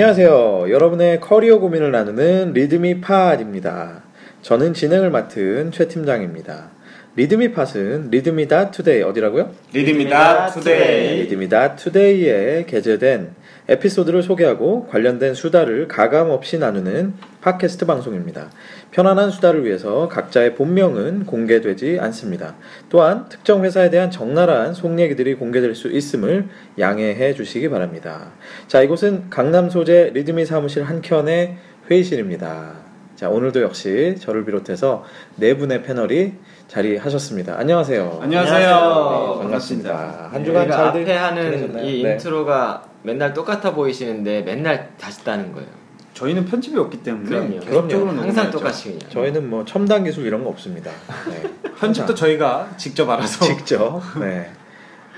안녕하세요. 여러분의 커리어 고민을 나누는 리드미 팟입니다. 저는 진행을 맡은 최 팀장입니다. 리드미 팟은 리드미다 투데이 어디라고요? 리드미다 투데이. 리드미다 투데이에 게재된 에피소드를 소개하고 관련된 수다를 가감 없이 나누는 팟캐스트 방송입니다. 편안한 수다를 위해서 각자의 본명은 공개되지 않습니다. 또한 특정 회사에 대한 적나라한 속 얘기들이 공개될 수 있음을 양해해 주시기 바랍니다. 자, 이곳은 강남 소재 리드미 사무실 한켠의 회의실입니다. 자, 오늘도 역시 저를 비롯해서 네 분의 패널이 자리하셨습니다. 안녕하세요. 안녕하세요. 네, 반갑습니다. 한 주간 저희가 잘들 앞에 하는 지내셨나요? 이 네. 인트로가 맨날 똑같아 보이시는데 맨날 다시 따는 거예요. 저희는 편집이 없기 때문에 그럼요. 항상. 똑같이 그냥. 저희는 뭐 첨단 기술 이런 거 없습니다. 네. 편집도 저희가 직접 알아서 직접 네.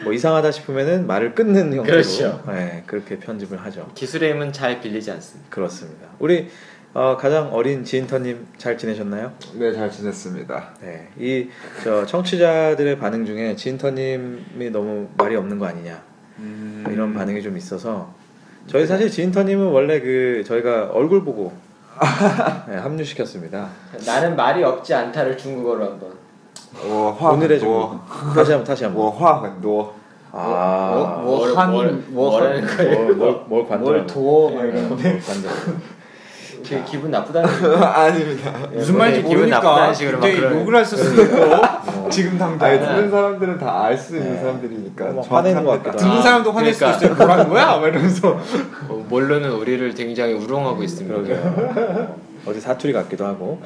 뭐 이상하다 싶으면은 말을 끊는 형태로 그렇죠. 네, 그렇게 편집을 하죠. 기술의 힘은 잘 빌리지 않습니다. 그렇습니다. 우리 어, 가장 어린 지인터님 잘 지내셨나요? 네, 잘 지냈습니다. 네, 이 저 청취자들의 반응 중에 지인터님이 너무 말이 없는 거 아니냐 음, 뭐 이런 반응이 좀 있어서 저희 사실 지인터님은 원래 그 저희가 얼굴 보고 네, 합류시켰습니다. 나는 말이 없지 않다를 중국어로 한번. 我话 오늘의 很 중 多， 다시 한번 다시 我 한번. 话很多。 아, 뭐, 뭐, 한- 뭘, 뭐 뭐라는 거예요? 뭘, 뭘, 뭘 관두라고. 뭘 둬, 막 네, 이러 기, 기분 나쁘다는 거. 아닙니다. 무슨 말인지 네, 기분 모르니까 나쁘다는 식으로 막 욕을 할 수도 있고 지금 당장 아니, 듣는 사람들은 다 알 수 있는 네. 사람들이니까. 뭐 화내는 것. 같기도 듣는 아, 사람도 화낼 그러니까. 있어요. 뭐라는 거야? 막 이러면서 어, 모르는 우리를 굉장히 우롱하고 있습니다. 어디 사투리 같기도 하고.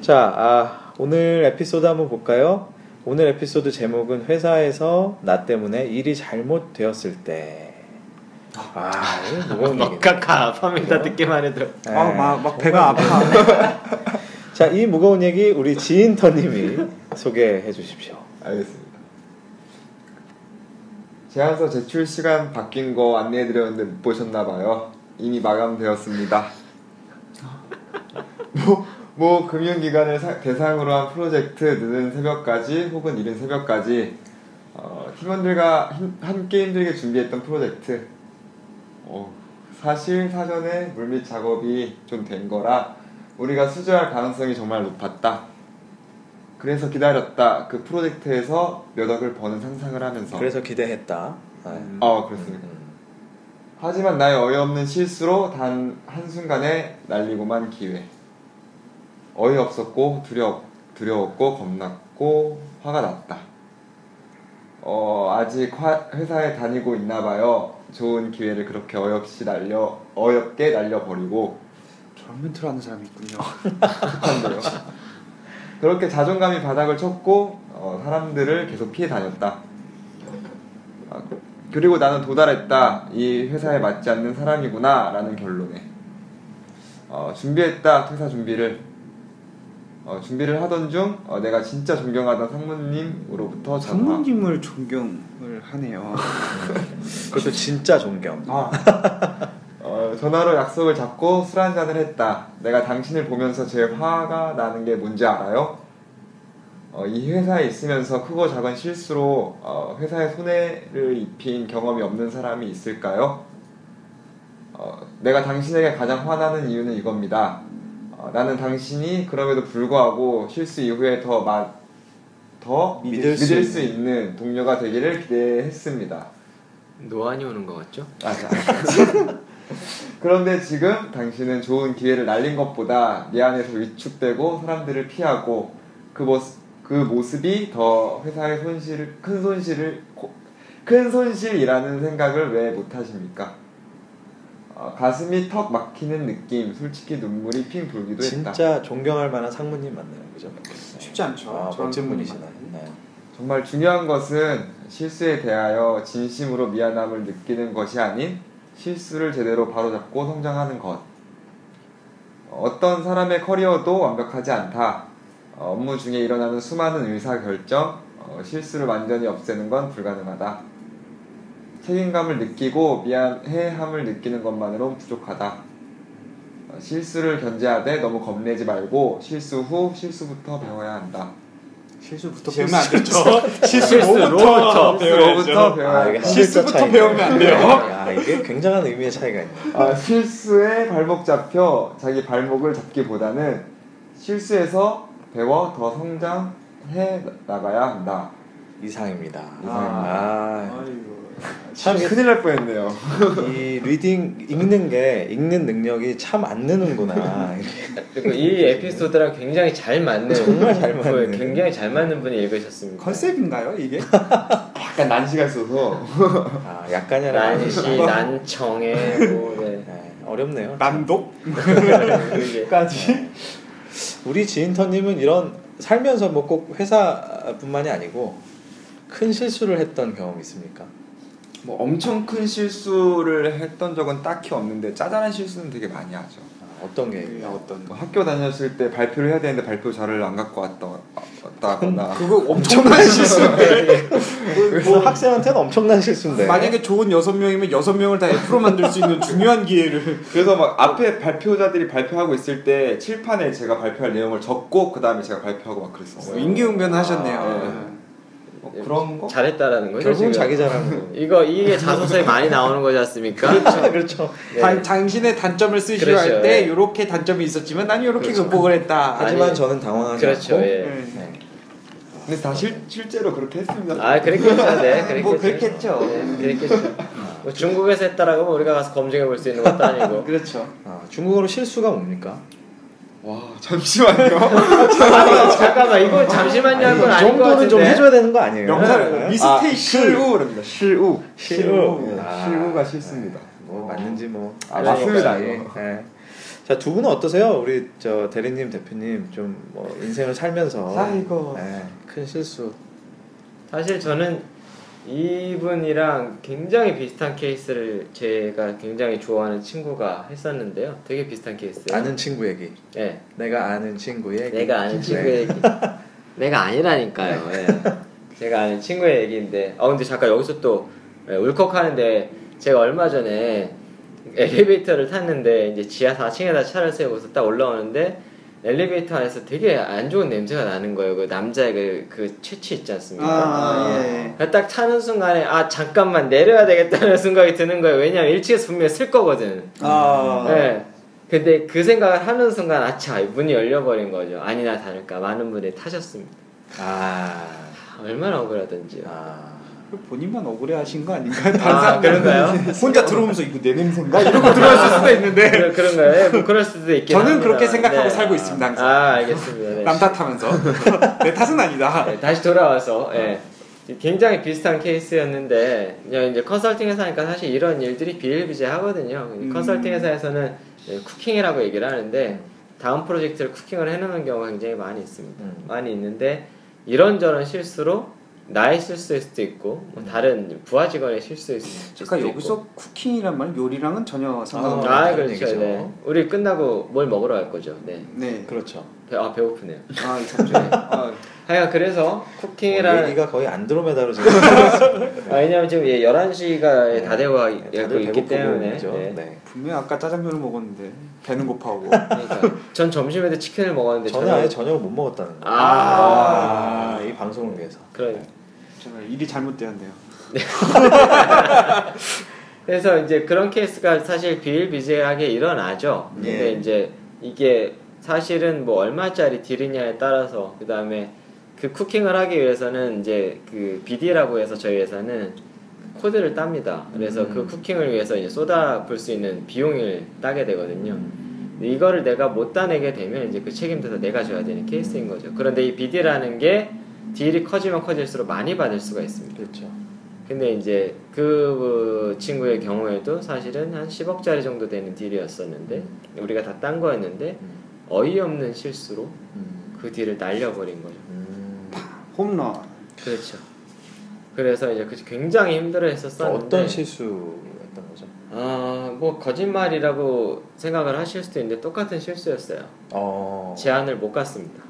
자, 아, 오늘 에피소드 한번 볼까요? 오늘 에피소드 제목은 회사에서 나 때문에 일이 잘못되었을 때. 아, 이거 무거운. 막가가 아픕니다. 듣기만 해도. 네. 아, 막, 막 배가 아파. 자, 이 무거운 얘기 우리 지인터님이 소개해 주십시오. 알겠습니다. 제안서 제출 시간 바뀐 거 안내해 드렸는데 못 보셨나 봐요. 이미 마감되었습니다. 뭐, 뭐 금융기관을 사- 대상으로 한 프로젝트 늦은 새벽까지 혹은 이른 새벽까지 어, 팀원들과 힘- 함께 힘들게 준비했던 프로젝트 어, 사실 사전에 물밑 작업이 좀 된 거라 우리가 수주할 가능성이 정말 높았다. 그래서 기다렸다. 그 프로젝트에서 몇 억을 버는 상상을 하면서. 그래서 기대했다. 네. 어, 그렇습니다. 음. 하지만 나의 어이없는 실수로 단 한순간에 날리고만 기회. 어이없었고, 두려, 두려웠고, 겁났고, 화가 났다. 어, 아직 화- 회사에 다니고 있나 봐요. 좋은 기회를 그렇게 어이없이 날려, 어이없게 날려버리고, 저런 멘트를 하는 사람이 있군요. 한데요. 그렇게 자존감이 바닥을 쳤고 어, 사람들을 계속 피해 다녔다. 아, 그리고 나는 도달했다. 이 회사에 맞지 않는 사람이구나라는 결론에 어, 준비했다 퇴사 준비를 어, 준비를 하던 중 어, 내가 진짜 존경하던 상무님으로부터 전화. 상무님을 존경을 하네요. 그것도 진짜 존경. 아, 어, 전화로 약속을 잡고 술 한잔을 했다. 내가 당신을 보면서 제일 화가 나는 게 뭔지 알아요? 어, 이 회사에 있으면서 크고 작은 실수로 어, 회사에 손해를 입힌 경험이 없는 사람이 있을까요? 어, 내가 당신에게 가장 화나는 이유는 이겁니다. 어, 나는 당신이 그럼에도 불구하고 실수 이후에 더, 마, 더 믿을 믿을, 수수 있는 동료가 되기를 기대했습니다. 노안이 오는 것 같죠? 아, 자. 그런데 지금 당신은 좋은 기회를 날린 것보다 미안해서 위축되고 사람들을 피하고 그 모습 그 모습이 더 회사의 손실을 큰 손실을 고- 큰 손실이라는 생각을 왜 못하십니까? 어, 가슴이 턱 막히는 느낌, 솔직히 눈물이 핑 돌기도 했다. 진짜 존경할 만한 상무님 맞네요. 그죠? 쉽지 않죠. 아, 멋진 분이시네. 네. 정말 중요한 것은 실수에 대하여 진심으로 미안함을 느끼는 것이 아닌 실수를 제대로 바로잡고 성장하는 것. 어떤 사람의 커리어도 완벽하지 않다. 어, 업무 중에 일어나는 수많은 의사결정, 어, 실수를 완전히 없애는 건 불가능하다. 책임감을 느끼고 미안해함을 느끼는 것만으로는 부족하다. 어, 실수를 견제하되 너무 겁내지 말고 실수 후 실수부터 배워야 한다. 실수부터 실수. 배우면 안 되죠. 실수로부터. 실수로부터 실수 로부터 배워야죠. 배워야 아, 한 실수부터. 배우면 안 돼요. 아, 이게 굉장한 의미의 차이가 있네. 아, 실수에 발목 잡혀 자기 발목을 잡기보다는 실수에서 배워 더 성장해 나가야 한다. 이상입니다. 이상입니다. 아, 아이고. 참 큰일 날 뻔했네요. 이 reading 읽는 게 읽는 능력이 참 안 느는구나. 그리고 이 에피소드랑 굉장히 잘 맞는 정말 잘 맞는. 분, 굉장히 잘 맞는 분이 읽으셨습니다. 컨셉인가요 이게? 약간 난시가 있어서 아, 약간이 아니라 난시, 난청에 뭐 네. 네, 어렵네요. 난독? 그게 까지? 우리 지인터님은 이런 살면서 뭐 꼭 회사뿐만이 아니고 큰 실수를 했던 경험 있습니까? 뭐 엄청 큰 실수를 했던 적은 딱히 없는데 짜잘한 실수는 되게 많이 하죠. 아, 어떤 게? 그 어떤 뭐 학교 다녔을 때 발표를 해야 되는데 발표 자료를 안 갖고 왔다, 왔다거나 그거 엄청난 실수인데 뭐 학생한테는 엄청난 실수인데. 만약에 좋은 여섯 명이면 여섯 명을 다 F로 만들 수 있는 중요한 기회를 그래서 막 앞에 발표자들이 발표하고 있을 때 칠판에 제가 발표할 내용을 적고 그 다음에 제가 발표하고 막 그랬었어요. 인기응변 하셨네요. 아, 뭐 그런 거? 잘했다라는 거죠. 결국은 지금. 자기 자랑. 이거 이게 자소서에 많이 나오는 거지 않습니까? 그렇죠, 그렇죠. 네. 단, 당신의 단점을 쓰시려 그렇죠, 할때 예. 이렇게 단점이 있었지만 난 이렇게 그렇죠. 극복을 했다. 하지만 아니, 저는 당황하지 그렇죠. 않고. 예. 네. 네. 근데 다 실, 실제로 그렇게 했습니다. 아 그랬겠죠, 네, 그랬겠죠. 뭐 그랬겠죠. 네, 그랬겠죠. 뭐 중국에서 했다라고 하면 우리가 가서 검증해 볼 수 있는 것도 아니고. 그렇죠. 아, 중국어로 실수가 뭡니까? 와 잠시만요. 아니, 잠깐만 이거 잠시만요 한건이 아닌 것 정도는 같은데. 좀 해줘야 되는 거 아니에요? 명사를 네. 미스테이크. 아, 실우랍니다. 실우. 실우. 네, 아, 실우가 실수입니다. 뭐 맞는지 뭐. 아, 알 맞습니다. 이거. 네. 자, 두 분은 어떠세요? 우리 저 대리님, 대표님 좀 뭐 인생을 살면서 아이고. 네, 큰 실수. 사실 저는 이분이랑 굉장히 비슷한 케이스를 제가 굉장히 좋아하는 친구가 했었는데요. 되게 비슷한 케이스예요. 아는 친구 얘기. 네, 내가 아는 친구 얘기. 내가 아는 네. 친구의 얘기. 내가 아니라니까요. 예. 제가 아는 친구의 얘기인데, 아 근데 잠깐 여기서 또 예, 울컥하는데 제가 얼마 전에 엘리베이터를 탔는데 이제 지하 4층에다 차를 세우고서 딱 올라오는데 엘리베이터 안에서 되게 안 좋은 냄새가 나는 거예요. 그 남자의 그, 그 채취 있지 않습니까? 아, 예. 그래서 딱 타는 순간에 아 잠깐만 내려야 되겠다는 생각이 드는 거예요. 왜냐면 1층에서 분명히 쓸 거거든. 아. 네. 근데 그 생각을 하는 순간 아차 문이 열려버린 거죠. 아니나 다를까 많은 분들이 타셨습니다. 아. 아, 얼마나 억울하던지요. 아. 본인만 억울해하신 거 아닌가요? 아, 그런가요? 혼자 들어오면서 이거 내 냄새인가 이러고 들어왔을 수도 있는데 그런, 그런가요? 예, 뭐 그럴 수도 있긴 저는 합니다. 그렇게 생각하고 네. 살고 있습니다 항상. 아 알겠습니다. 네. 남 탓하면서 내 탓은 아니다. 네, 다시 돌아와서 예. 굉장히 비슷한 케이스였는데 그냥 이제 컨설팅 회사니까 사실 이런 일들이 비일비재하거든요. 음. 컨설팅 회사에서는 예, 쿠킹이라고 얘기를 하는데 다음 프로젝트를 쿠킹을 해놓는 경우가 굉장히 많이 있습니다. 음. 많이 있는데 이런저런 실수로 나의 실수일 수도 있고 뭐 다른 부하 직원의 실수일 수도 있고. 여기서 쿠킹이란 말 요리랑은 전혀 상관없는 아, 아 그렇죠. 얘기죠. 네. 우리 끝나고 뭘 먹으러 갈 거죠. 네. 네. 그렇죠. 배, 아 배고프네요. 아 잠시만요. 아, 하여간 그래서 어, 쿠킹이라는 얘기가 거의 안드로메다로 지금 아, 왜냐면 지금 예, 11시가 다 되고 있기 때문에. 네. 네. 분명 아까 짜장면을 먹었는데 배는 고파오고. 그러니까 전 점심에도 치킨을 먹었는데 저는 저는 아예 저녁을 못 먹었다는 거. 아, 아, 이 방송을 위해서. 그런 정말 일이 잘못되었네요. 그래서 이제 그런 케이스가 사실 비일비재하게 일어나죠. 근데 예. 이제 이게 사실은 뭐 얼마짜리 딜이냐에 따라서 그 다음에 그 쿠킹을 하기 위해서는 이제 그 BD라고 해서 저희 회사는 코드를 땁니다. 그래서 음. 그 쿠킹을 위해서 이제 쏟아 부을 수 있는 비용을 따게 되거든요. 이거를 내가 못 따내게 되면 이제 그 책임져서 내가 져야 되는 케이스인 거죠. 그런데 이 BD라는 게 딜이 커지면 커질수록 많이 받을 수가 있습니다. 그렇죠. 근데 이제 그 친구의 경우에도 사실은 한 10억짜리 정도 되는 딜이었었는데 우리가 다 딴 거였는데 음. 어이없는 실수로 음. 그 딜을 날려버린 거죠. 음. 홈런. 그렇죠. 그래서 이제 그 굉장히 힘들어했었었는데 어떤 실수였던 거죠? 아뭐 거짓말이라고 생각을 하실 수도 있는데 똑같은 실수였어요. 어. 제안을 못 갔습니다.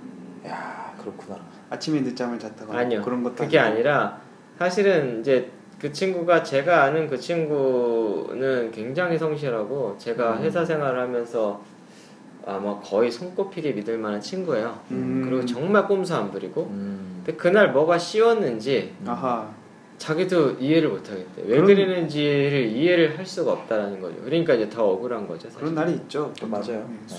야, 그렇구나. 아침에 늦잠을 잤다가 아니요. 그런 것도 그게 아니고. 아니라 사실은 이제 그 친구가 제가 아는 그 친구는 굉장히 성실하고 제가 음. 회사 생활을 하면서 아마 거의 손꼽히게 믿을 만한 친구예요. 음. 그리고 정말 꼼수 안 부리고. 음. 근데 그날 뭐가 씌웠는지 아하. 자기도 이해를 못 하겠대. 왜 그런- 그러는지를 이해를 할 수가 없다라는 거죠. 그러니까 이제 더 억울한 거죠. 사실. 그런 날이 있죠. 좀 맞아요. 네. 네.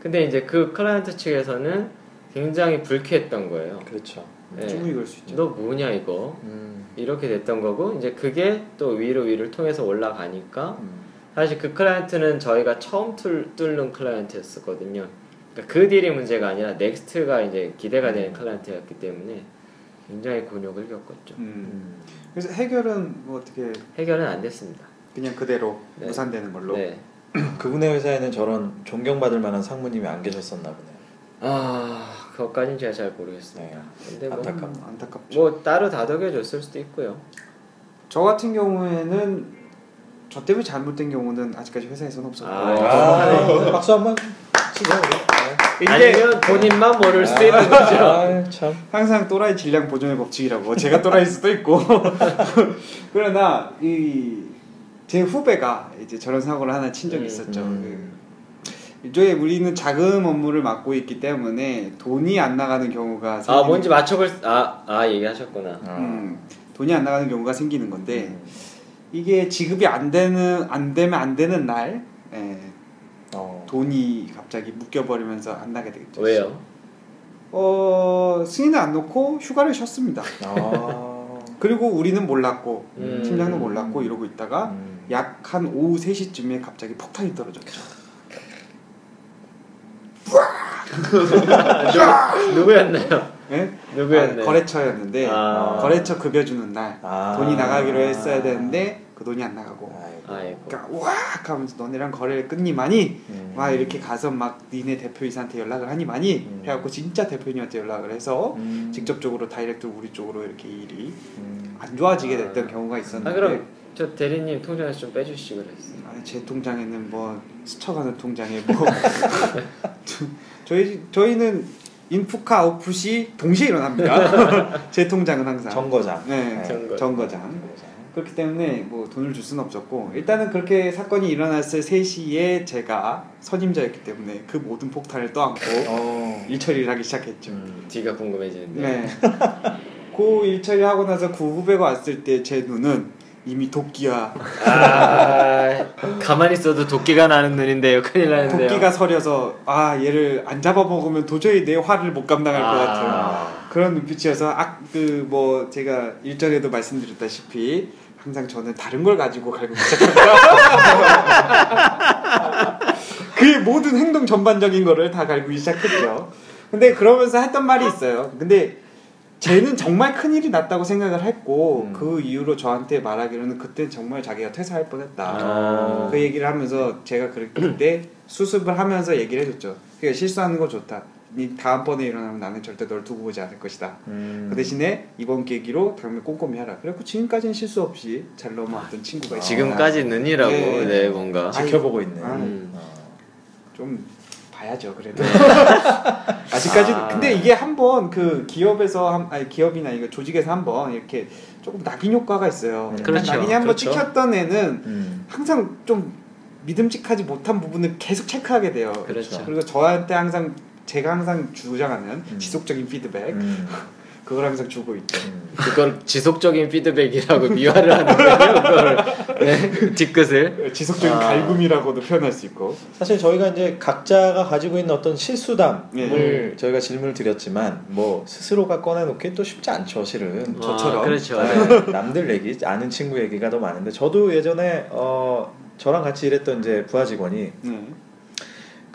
근데 이제 그 클라이언트 측에서는 굉장히 불쾌했던 거예요. 그렇죠. 네. 충분히 그럴 수 있죠. 너 뭐냐 이거 음. 이렇게 됐던 거고 이제 그게 또 위로 위를 통해서 올라가니까 음. 사실 그 클라이언트는 저희가 처음 뚫, 뚫는 클라이언트였었거든요. 그러니까 그 deal이 문제가 아니라 next가 이제 기대가 되는 클라이언트였기 때문에 굉장히 곤욕을 겪었죠. 음. 음. 그래서 해결은 뭐 어떻게 해결은 안 됐습니다. 그냥 그대로 네. 무산되는 걸로. 네. 그분의 회사에는 저런 존경받을 만한 상무님이 안 계셨었나 보네요. 아 그것까지는 제가 잘 모르겠습니다. 네. 근데 뭐, 안타깝- 음, 안타깝죠. 뭐 따로 다독여 줬을 수도 있고요. 저 같은 경우에는 저 때문에 잘못된 경우는 아직까지 회사에서는 없었고. 아, 아, 박수 한번 치죠. 우리. 이게 아니면 본인만 모를 수도 있는 거죠. 아, 참. 항상 또라이 질량 보존의 법칙이라고 제가 또라이일 수도 있고 그러나 이 제 후배가 이제 저런 사고를 하나 친 적이 음, 있었죠. 음. 그 일종의 우리는 자금 업무를 맡고 있기 때문에 돈이 안 나가는 경우가 아 뭔지 맞춰볼 수- 아, 아 얘기하셨구나. 어. 음, 돈이 안 나가는 경우가 생기는 건데 음. 이게 지급이 안 되는 안 되면 안 되는 날 예, 어. 돈이 갑자기 묶여버리면서 안 나게 되겠죠. 왜요? 어 승인을 안 놓고 휴가를 쉬었습니다. 아. 그리고 우리는 몰랐고 음. 팀장도 몰랐고 이러고 있다가 음. 약한 오후 3시쯤에 갑자기 폭탄이 떨어졌죠. 누구였나요? 예? 누구였나요? 아, 거래처였는데 아. 거래처 급여 주는 날 아. 돈이 나가기로 했어야 되는데 그 돈이 안 나가고 아이고. 그러니까 우악 하면서 너네랑 거래를 끊니마니 음. 막 이렇게 가서 막 니네 대표이사한테 연락을 하니마니 음. 해갖고 진짜 대표님한테 연락을 해서 음. 직접적으로 다이렉트 우리 쪽으로 이렇게 일이 음. 안 좋아지게 아. 됐던 경우가 있었는데 아 그럼 저 대리님 통장에서 좀 빼주시기 그랬어요. 아, 제 통장에는 뭐 스쳐가는 통장에 뭐 저- 저희 저희는 인풋과 아웃풋이 동시에 일어납니다. 제 통장은 항상 정거장. 네, 정거. 정거장. 그렇기 때문에 뭐 돈을 줄 수는 없었고 일단은 그렇게 사건이 일어났을 3시에 제가 선임자였기 때문에 그 모든 폭탄을 떠안고 어. 일 처리를 하기 시작했죠. 음. 뒤가 궁금해지는데. 네. 그 일 처리하고 나서 그 후배가 왔을 때 제 눈은 이미 도끼와 아 가만히 있어도 도끼가 나는 눈인데요. 큰일 나는데요. 도끼가 서려서 아 얘를 안 잡아먹으면 도저히 내 화를 못 감당할 것 아. 같은 그런 눈빛이어서 아 그 뭐 제가 일전에도 말씀드렸다시피 항상 저는 다른 걸 가지고 갈고 시작합니다. 그의 모든 행동 전반적인 거를 다 갈구기 시작했죠. 근데 그러면서 했던 말이 있어요. 근데 쟤는 정말 큰 일이 났다고 생각을 했고 음. 그 이후로 저한테 말하기로는 그때 정말 자기가 퇴사할 뻔했다. 아. 그 얘기를 하면서 제가 그- 그때 수습을 하면서 얘기를 해줬죠. 그러니까 실수하는 거 좋다. 니 다음번에 일어나면 나는 절대 널 두고 보지 않을 것이다. 음. 그 대신에 이번 계기로 다음에 꼼꼼히 하라. 그래갖고 지금까지는 실수 없이 잘 넘어왔던 친구가 있어요. 지금까지 눈이라고 네. 네, 뭔가. 지켜보고. 아, 음. 어. 좀 봐야죠 그래도 아직까지 아. 근데 이게 한번 그 기업에서 한, 아니 기업이나 이거 조직에서 한번 이렇게 조금 낙인 효과가 있어요. 음. 그렇죠. 낙인이 한번 그렇죠. 찍혔던 애는 음. 항상 좀 믿음직하지 못한 부분을 계속 체크하게 돼요. 그렇죠. 그리고 저한테 항상 제가 항상 주장하는 음. 지속적인 피드백 음. 그걸 항상 주고 있죠. 음. 그걸 지속적인 피드백이라고 미화를 하는 거예요. 그걸 네, 뒤끝을. 지속적인 아. 갈굼이라고도 표현할 수 있고. 사실 저희가 이제 각자가 가지고 있는 어떤 실수담을 네. 저희가 질문을 드렸지만 뭐 스스로가 꺼내놓기 또 쉽지 않죠, 실은. 저처럼. 아, 그렇죠. 네, 남들 얘기, 아는 친구 얘기가 더 많은데 저도 예전에 어, 저랑 같이 일했던 이제 부하 직원이 네.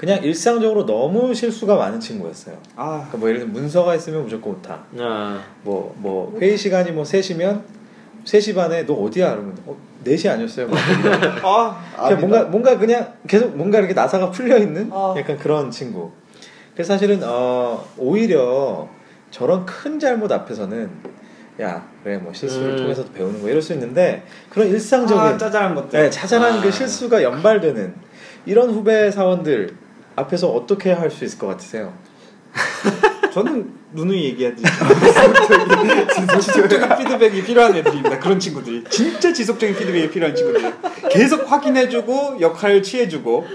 그냥 일상적으로 너무 실수가 많은 친구였어요. 아, 그러니까 뭐 예를 들면 문서가 있으면 무조건 오타. 아, 뭐, 뭐 회의 시간이 뭐 3시면 3시 반에 너 어디야? 그러면 어, 4시 아니었어요? 막 아, 그냥 뭔가 뭔가 그냥 계속 뭔가 이렇게 나사가 풀려 있는 아. 약간 그런 친구. 그래서 사실은 어, 오히려 저런 큰 잘못 앞에서는 야 그래 뭐 실수를 음. 통해서 배우는 거 이럴 수 있는데 그런 일상적인 아, 짜잘한 것들. 네, 자잘한 아. 그 실수가 연발되는 이런 후배 사원들 앞에서 어떻게 할 수 있을 것 같으세요? 저는 누누이 얘기하지. 지속적인 피드백이 필요한 애들입니다. 그런 친구들이. 진짜 지속적인 피드백이 필요한 친구들. 계속 확인해주고, 역할을 취해주고,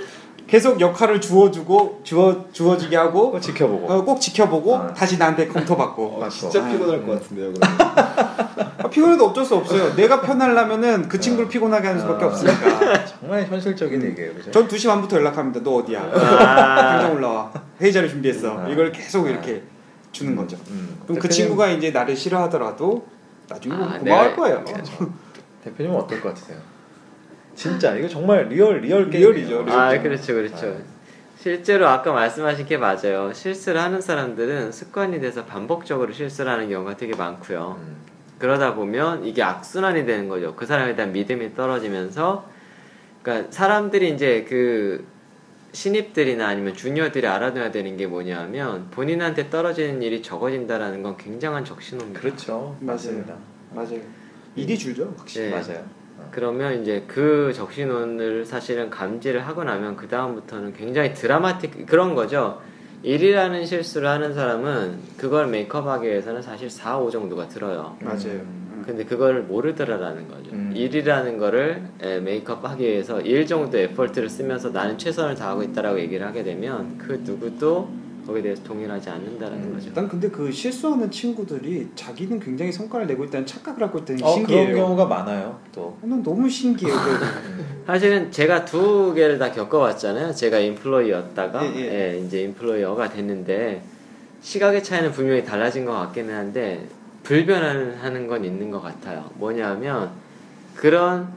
계속 역할을 주어주고 주어 주어지게 하고 꼭 지켜보고. 어, 꼭 지켜보고 아. 다시 나한테 검토받고 맞고. 진짜 아, 피곤할 네. 것 같은데요. 그러면. 아, 피곤해도 어쩔 수 없어요. 내가 편하려면은 그 친구를 피곤하게 하는 수밖에 아. 없으니까. 정말 현실적인 음. 얘기예요, 그죠? 전 2시 반부터 연락합니다. 너 어디야? 아. 당장 올라와. 회의 자료 준비했어. 아. 이걸 계속 이렇게 주는 거죠. 음. 그럼 그 대표님- 친구가 이제 나를 싫어하더라도 나중에 아, 보면 고마워할 내가- 거예요. 대표님은 어떨 것 같으세요? 진짜 이거 정말 real real 게임이에요. real. 아 그렇죠 그렇죠 실제로 아까 말씀하신 게 맞아요 실수를 하는 사람들은 습관이 돼서 반복적으로 실수를 하는 경우가 되게 많고요 음. 그러다 보면 이게 악순환이 되는 거죠 그 사람에 대한 믿음이 떨어지면서 그러니까 사람들이 이제 그 신입들이나 아니면 주니어들이 알아둬야 되는 게 뭐냐면 본인한테 떨어지는 일이 적어진다라는 건 굉장한 적신호입니다 그렇죠. 맞습니다. 맞아요. 일이 줄죠, 확실히. 네. 맞아요. 그러면 이제 그 적신호를 사실은 감지를 하고 나면 그 다음부터는 굉장히 드라마틱 그런 거죠. 일이라는 실수를 하는 사람은 그걸 메이크업하기 위해서는 사실 4, 5 정도가 들어요. 맞아요. 음. 근데 그걸 모르더라라는 거죠. 음. 일이라는 거를 에, 메이크업하기 위해서 일 정도 에퍼트를 쓰면서 나는 최선을 다하고 있다라고 얘기를 하게 되면 그 누구도 거기에 대해서 동일하지 않는다라는 음. 거죠. 일단 근데 그 실수하는 친구들이 자기는 굉장히 성과를 내고 있다는 착각을 하고 있다는 게 어, 신기해요. 그런 경우가 많아요. 또. 난 너무 신기해요. 그래도. 사실은 제가 두 개를 다 겪어봤잖아요. 제가 인플로이였다가 예, 예. 예, 이제 인플로이어가 됐는데 시각의 차이는 분명히 달라진 것 같기는 한데 불변하는 건 있는 것 같아요. 뭐냐면 그런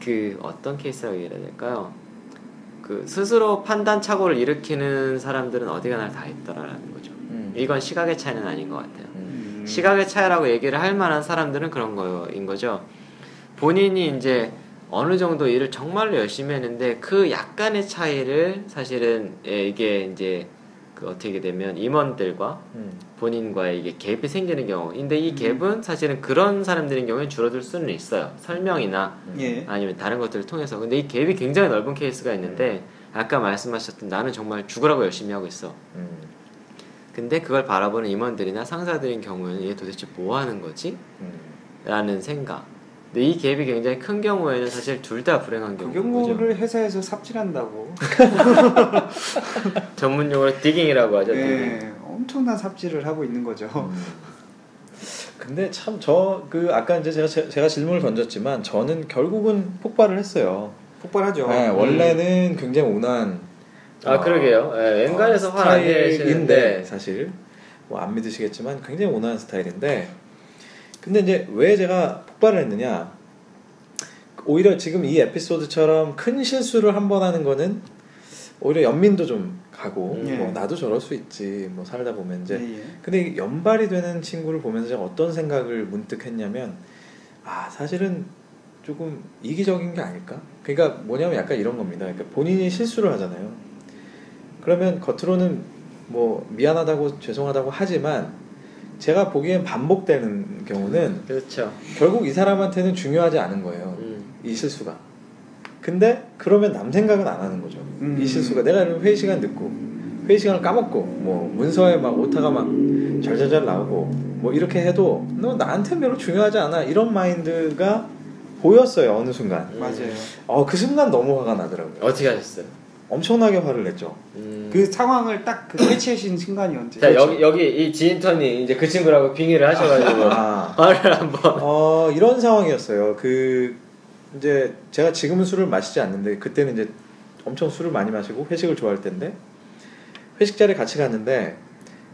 그 어떤 케이스라고 얘기해야 될까요? 그 스스로 판단 착오를 일으키는 사람들은 어디가 날다 있더라라는 거죠. 음. 이건 시각의 차이는 아닌 것 같아요. 음. 시각의 차이라고 얘기를 할 만한 사람들은 그런 거인 거죠. 본인이 이제 어느 정도 일을 정말로 열심히 했는데 그 약간의 차이를 사실은 예, 이게 이제 그 어떻게 되면 임원들과 음. 본인과의 이게 갭이 생기는 경우. 근데 이 음. 갭은 사실은 그런 사람들인 경우에 줄어들 수는 있어요. 설명이나 예. 아니면 다른 것들을 통해서. 근데 이 갭이 굉장히 넓은 케이스가 있는데 아까 말씀하셨던 나는 정말 죽으라고 열심히 하고 있어. 음. 근데 그걸 바라보는 임원들이나 상사들인 경우에는 얘 도대체 뭐 하는 거지? 음. 라는 생각. 근데 이 갭이 굉장히 큰 경우에는 사실 둘 다 불행한 그 경우죠. 경우를 회사에서 삽질한다고. 전문 용어로 디깅이라고 하죠. 디깅. 예. 엄청난 삽질을 하고 있는 거죠. 음. 근데 참 저 그 아까 이제 제가 제가 질문을 던졌지만 저는 결국은 폭발을 했어요. 폭발하죠. 네, 원래는 굉장히 온화한 아 어, 그러게요. 예, 웬간해서 어, 화안 내시는데 사실 뭐 안 믿으시겠지만 굉장히 온화한 스타일인데 근데 이제 왜 제가 폭발을 했느냐 오히려 지금 이 에피소드처럼 큰 실수를 한 번 하는 거는 오히려 연민도 좀 가고 음. 예. 뭐 나도 저럴 수 있지 뭐 살다 보면 이제 예, 예. 근데 이 연발이 되는 친구를 보면서 제가 어떤 생각을 문득 했냐면 아 사실은 조금 이기적인 게 아닐까? 그러니까 뭐냐면 약간 이런 겁니다. 그러니까 본인이 실수를 하잖아요. 그러면 겉으로는 뭐 미안하다고 죄송하다고 하지만 제가 보기엔 반복되는 경우는 그렇죠. 결국 이 사람한테는 중요하지 않은 거예요. 음. 이 실수가. 근데 그러면 남 생각은 안 하는 거죠. 음. 이 실수가 내가 이런 회의 시간 늦고 회의 시간을 까먹고 뭐 문서에 막 오타가 막 잘잘잘 나오고 뭐 이렇게 해도 너 나한테 별로 중요하지 않아 이런 마인드가 보였어요 어느 순간. 음. 맞아요. 어그 순간 너무 화가 나더라고요. 어떻게 하셨어요? 엄청나게 화를 냈죠. 음. 그 상황을 딱 그 캐치하신 순간이 언제? 자 여기 여기 이 지인턴이 이제 그 친구라고 빙의를 하셔가지고 아, 말을 한번. 어 이런 상황이었어요. 그 이제 제가 지금은 술을 마시지 않는데 그때는 이제 엄청 술을 많이 마시고 회식을 좋아할 때인데 회식 자리에 같이 갔는데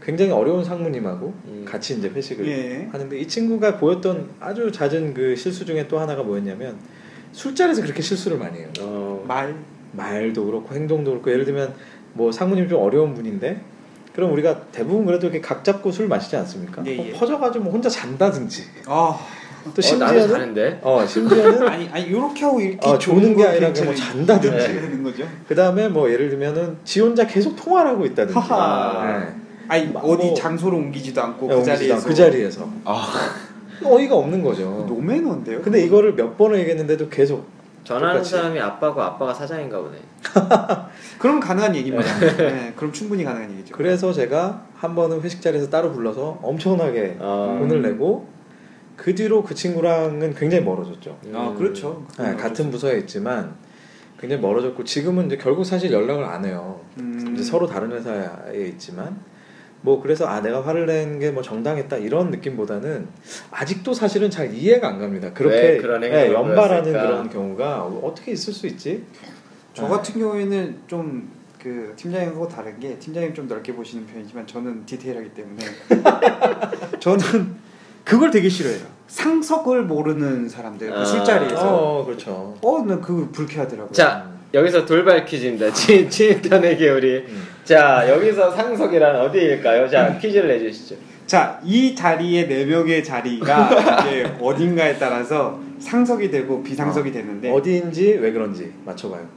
굉장히 어려운 상무님하고 음. 같이 이제 회식을 예. 하는데 이 친구가 보였던 아주 잦은 그 실수 중에 또 하나가 뭐였냐면 술자리에서 그렇게 실수를 많이 해요. 어. 말. 말도 그렇고 행동도 그렇고 예를 들면 뭐 상무님 좀 어려운 분인데 그럼 우리가 대부분 그래도 이렇게 각 잡고 술 마시지 않습니까? 예, 뭐 예. 퍼져가지고 뭐 혼자 잔다든지 아. 또 어, 나도 심지어는 자는데. 어 심지어는 아니 아니 이렇게 하고 이렇게 어, 조는 게거 아니라. 뭐 잔다든지. 이렇게 되는 거죠. 그 다음에 뭐 예를 들면은 지 혼자 계속 통화를 하고 있다든지 하하. 네. 아니 뭐- 어디 뭐- 장소로 옮기지도 않고 네, 그 자리에서 않고 그 자리에서 어이가 없는 거죠. 노매너인데요. 근데 이거를 몇 번을 얘기했는데도 계속 전화하는 똑같이. 사람이 아빠고 아빠가 사장인가 보네. 그럼 가능한 얘기입니다. 네, 그럼 충분히 가능한 얘기죠. 그래서 제가 한 번은 회식 자리에서 따로 불러서 엄청나게 어. 혼을 내고 그 뒤로 그 친구랑은 굉장히 멀어졌죠. 음. 아 그렇죠. 네, 같은 부서에 있지만 굉장히 멀어졌고 지금은 이제 결국 사실 연락을 안 해요. 음. 이제 서로 다른 회사에 있지만 뭐 그래서 아 내가 화를 낸 게 뭐 정당했다 이런 느낌보다는 아직도 사실은 잘 이해가 안 갑니다. 그렇게 왜 그런 예, 연발하는 보였을까? 그런 경우가 어떻게 있을 수 있지? 저 같은 경우에는 좀 그 팀장님하고 다른 게 팀장님 좀 넓게 보시는 편이지만 저는 디테일하기 때문에 저는 그걸 되게 싫어해요. 상석을 모르는 사람들 그 아. 술자리에서 어 그렇죠. 어, 난 그거 불쾌하더라고요. 자 여기서 돌발 퀴즈입니다. 진 진입단에게 우리 음. 자 여기서 상석이란 어디일까요? 자 퀴즈를 내주시죠. 자, 이 자리에 네 명의 자리가 이제 어딘가에 따라서 상석이 되고 비상석이 되는데 어디인지 왜 그런지 맞춰봐요.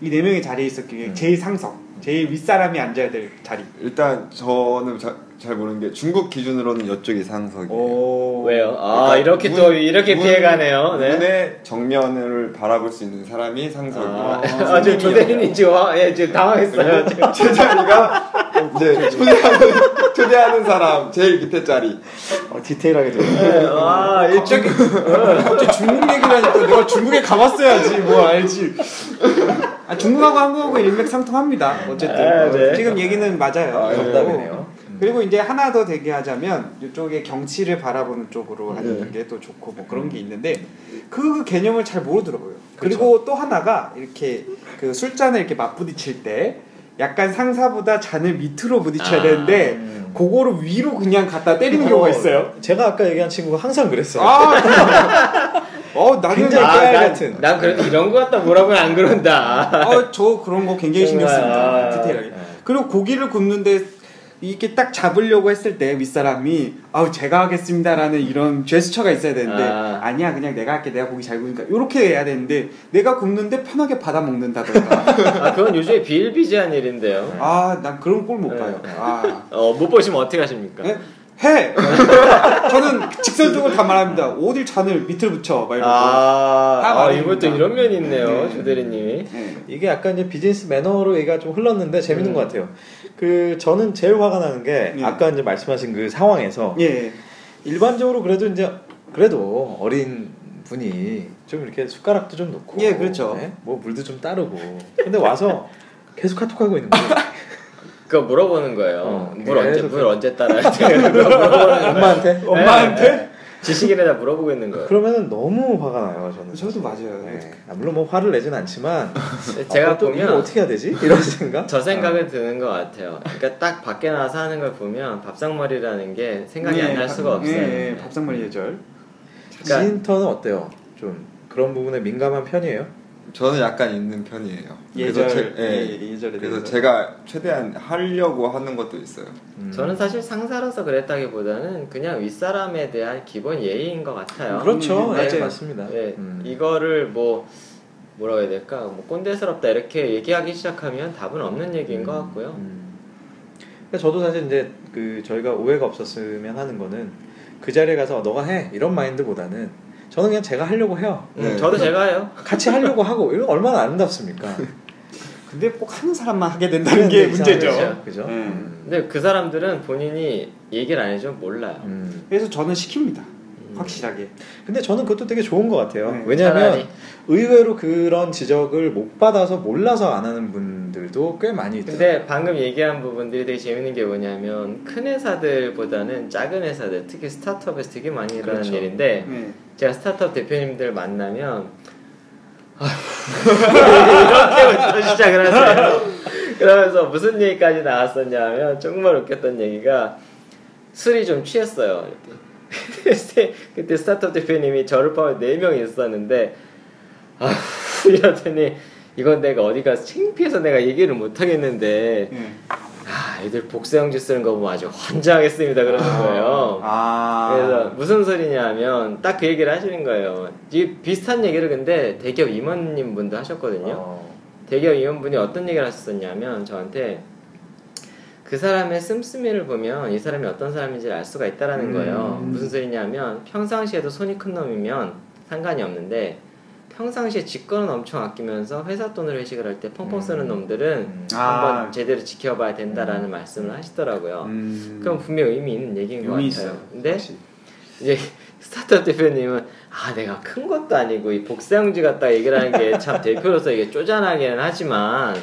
이 네 명의 자리에 있었기에 음. 제일 상석, 제일 윗사람이 앉아야 될 자리. 일단 저는 자, 잘 모르는 게 중국 기준으로는 이쪽이 상석이에요. 오. 왜요? 아 그러니까 이렇게 문- 또 이렇게 문- 피해가네요. 네. 문의 정면을 바라볼 수 있는 사람이 상석이에요. 아, 아, 아, 지금 조대리님 지금 와- 예, 지금 당황했어요. 제 자리가 이제 초대하는, 초대하는 사람 제일 밑에 자리. 어, 디테일하게 들어. 네, 와, 갑자기 갑자기 중국 얘기를 하니까 내가 중국에 가봤어야지 뭐 알지. 아, 중국하고 한국하고 일맥상통합니다. 어쨌든 아, 네. 지금 얘기는 맞아요. 아, 정답이네요. 그리고 이제 하나 더 대기하자면 이쪽에 경치를 바라보는 쪽으로 하는 네. 게또 좋고 뭐 그런 게 있는데 그 개념을 잘 모르더라고요. 그리고 또 하나가 이렇게 그 술잔을 이렇게 맞부딪힐 때 약간 상사보다 잔을 밑으로 부딪혀야 아, 되는데 음. 그거를 위로 그냥 갖다 때리는 경우가 있어요. 제가 아까 얘기한 친구가 항상 그랬어요. 아, 어 나는 굉장히 아, 같은. 난 그래도 이런 거 갖다 뭐라고는 안 그런다. 아, 저 그런 거 굉장히 신경 씁니다. 아, 디테일하게. 네. 그리고 고기를 굽는데 이렇게 딱 잡으려고 했을 때 윗사람이 아우 제가 하겠습니다라는 이런 제스처가 있어야 되는데 아. 아. 니야 그냥 내가 할게 내가 고기 잘 구우니까 이렇게 해야 되는데 내가 굽는데 편하게 받아 먹는다던가 아, 그건 요즘에 비일비재한 일인데요. 아 난 그런 꼴 못 봐요 네. 아 어, 못 보시면 어떻게 하십니까? 네? 해 저는 직설적으로 다 말합니다 어딜 잔을 밑으로 붙여 막 이러고 아, 다아 말입니다. 이것도 이런 면이 있네요, 네. 조대리님이. 네. 이게 약간 이제 비즈니스 매너로 얘기가 좀 흘렀는데 재밌는 음. 것 같아요. 그 저는 제일 화가 나는 게 예. 아까 이제 말씀하신 그 상황에서 예. 일반적으로 그래도 이제 그래도 어린 분이 좀 이렇게 숟가락도 좀 놓고 예, 그렇죠. 네? 뭐 물도 좀 따르고 근데 와서 계속 카톡하고 있는 거예요. 그거 물어보는 거예요. 어, 물 언제 물 언제 따라야 돼? 그거 물어보는 엄마한테 엄마한테? 지식인에다 물어보고 있는 거예요. 그러면은 너무 화가 나요. 저는 저도 맞아요. 네. 아, 물론 뭐 화를 내진 않지만 제가 아, 또 보면 어떻게 해야 되지? 이런 생각. 저 생각은 드는 것 같아요. 그러니까 딱 밖에 나와서 하는 걸 보면 밥상머리라는 게 생각이 안날 수가 없어요. 예, 예, 밥상머리 예절 그러니까- 지인터는 어때요? 좀 그런 부분에 민감한 편이에요? 저는 약간 있는 편이에요. 예절 그래서, 제, 예. 예, 예절에 그래서 대해서. 제가 최대한 하려고 하는 것도 있어요. 음. 저는 사실 상사라서 그랬다기보다는 그냥 윗사람에 대한 기본 예의인 것 같아요. 그렇죠. 음, 네, 맞아요. 맞습니다. 네, 음. 이거를 뭐 뭐라고 해야 될까? 뭐 꼰대스럽다 이렇게 얘기하기 시작하면 답은 없는 얘기인 것 같고요. 음. 그러니까 저도 사실 이제 그 저희가 오해가 없었으면 하는 거는 그 자리에 가서 너가 해 이런 마인드보다는 저는 그냥 제가 하려고 해요. 음, 네. 저도 제가 해요. 같이 하려고 하고 이거 얼마나 아름답습니까? 근데 꼭 하는 사람만 하게 된다는 게 문제죠. 그렇죠. 그죠? 네. 음. 근데 그 사람들은 본인이 얘기를 안 해주면 몰라요. 음. 그래서 저는 시킵니다. 음. 확실하게. 근데 저는 그것도 되게 좋은 것 같아요. 네, 왜냐하면 차라리. 의외로 그런 지적을 못 받아서 몰라서 안 하는 분 들도 꽤 많이 있더라고요. 근데 방금 얘기한 부분들이 되게 재밌는 게 뭐냐면 큰 회사들보다는 작은 회사들 특히 스타트업에서 되게 많이 일어나는 그렇죠. 일인데 네. 제가 스타트업 대표님들 만나면 이렇게부터 시작을 하세요. 그러면서 무슨 얘기까지 나왔었냐면 정말 웃겼던 얘기가 술이 좀 취했어요. 그때, 그때 스타트업 대표님이 저를 포함해 4명이 있었는데 아휴 이러더니 이건 내가 어디 가서 창피해서 내가 얘기를 못 하겠는데 네. 아 애들 복사용지 쓰는 거 보면 아주 환장하겠습니다 그러는 거예요. 아. 그래서 무슨 소리냐면 딱 그 얘기를 하시는 거예요. 이 비슷한 얘기를 근데 대기업 임원님 분도 하셨거든요. 어. 대기업 임원분이 어떤 얘기를 하셨었냐면 저한테 그 사람의 씀씀이를 보면 이 사람이 어떤 사람인지 알 수가 있다라는 음. 거예요. 무슨 소리냐면 평상시에도 손이 큰 놈이면 상관이 없는데 평상시에 직권은 엄청 아끼면서 회사 돈으로 회식을 할 때 펑펑 쓰는 음. 놈들은 음. 아. 한번 제대로 지켜봐야 된다라는 말씀을 하시더라고요. 음. 그럼 분명 의미 있는 얘기인 것 의미 같아요. 있어요. 근데. 이제 스타트업 대표님은 아 내가 큰 것도 아니고 이 복사용지 갖다 얘기를 하는 게 참 대표로서 이게 쪼잔하기는 하지만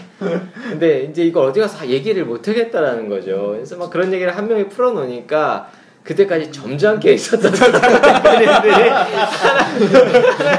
근데 이제 이걸 어디 가서 얘기를 못 하겠다라는 거죠. 그래서 막 그런 얘기를 한 명이 풀어놓으니까 그때까지 점잖게 있었던 대표님들이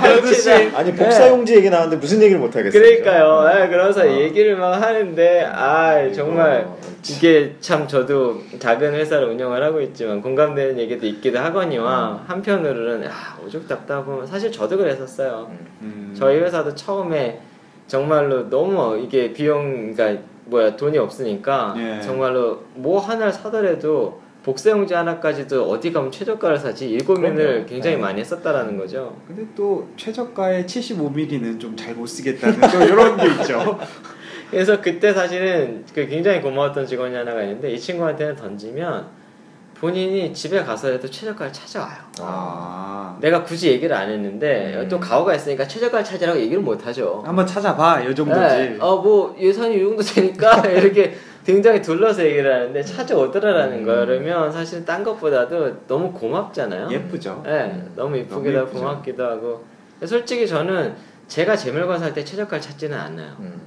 하나씩 아니 복사용지 얘기 나왔는데 무슨 얘기를 못 하겠어요? 그러니까요. 예, 그래서 어. 얘기를 막 하는데 아 정말 어, 이게 참 저도 작은 회사를 운영을 하고 있지만 공감되는 얘기도 있기도 하거니와 한편으로는 아 오죽 답답하면 사실 저도 그랬었어요. 음. 저희 회사도 처음에 정말로 너무 이게 비용 그러니까 뭐야 돈이 없으니까 예. 정말로 뭐 하나를 사더라도 복사용지 하나까지도 어디 가면 최저가를 사지 이 고민을 그럼요. 굉장히 네. 많이 했었다라는 거죠. 근데 또 최저가의 75mm는 좀 잘 못 쓰겠다는 또 이런 게 있죠. 그래서 그때 사실은 그 굉장히 고마웠던 직원이 하나가 있는데 이 친구한테는 던지면 본인이 집에 가서라도 최저가를 찾아와요. 아. 내가 굳이 얘기를 안 했는데 음. 또 가오가 있으니까 최저가를 찾으라고 얘기를 못 하죠. 한번 찾아봐. 이 정도지. 네. 어뭐 예산이 이 정도 되니까 이렇게 굉장히 둘러서 얘기를 하는데 찾아오더라라는 음. 거예요. 그러면 사실 딴 것보다도 너무 고맙잖아요. 예쁘죠. 네, 너무 이쁘기도 하고. 고맙기도 하고. 솔직히 저는 제가 제 물건 살 때 최저가를 찾지는 않아요. 음.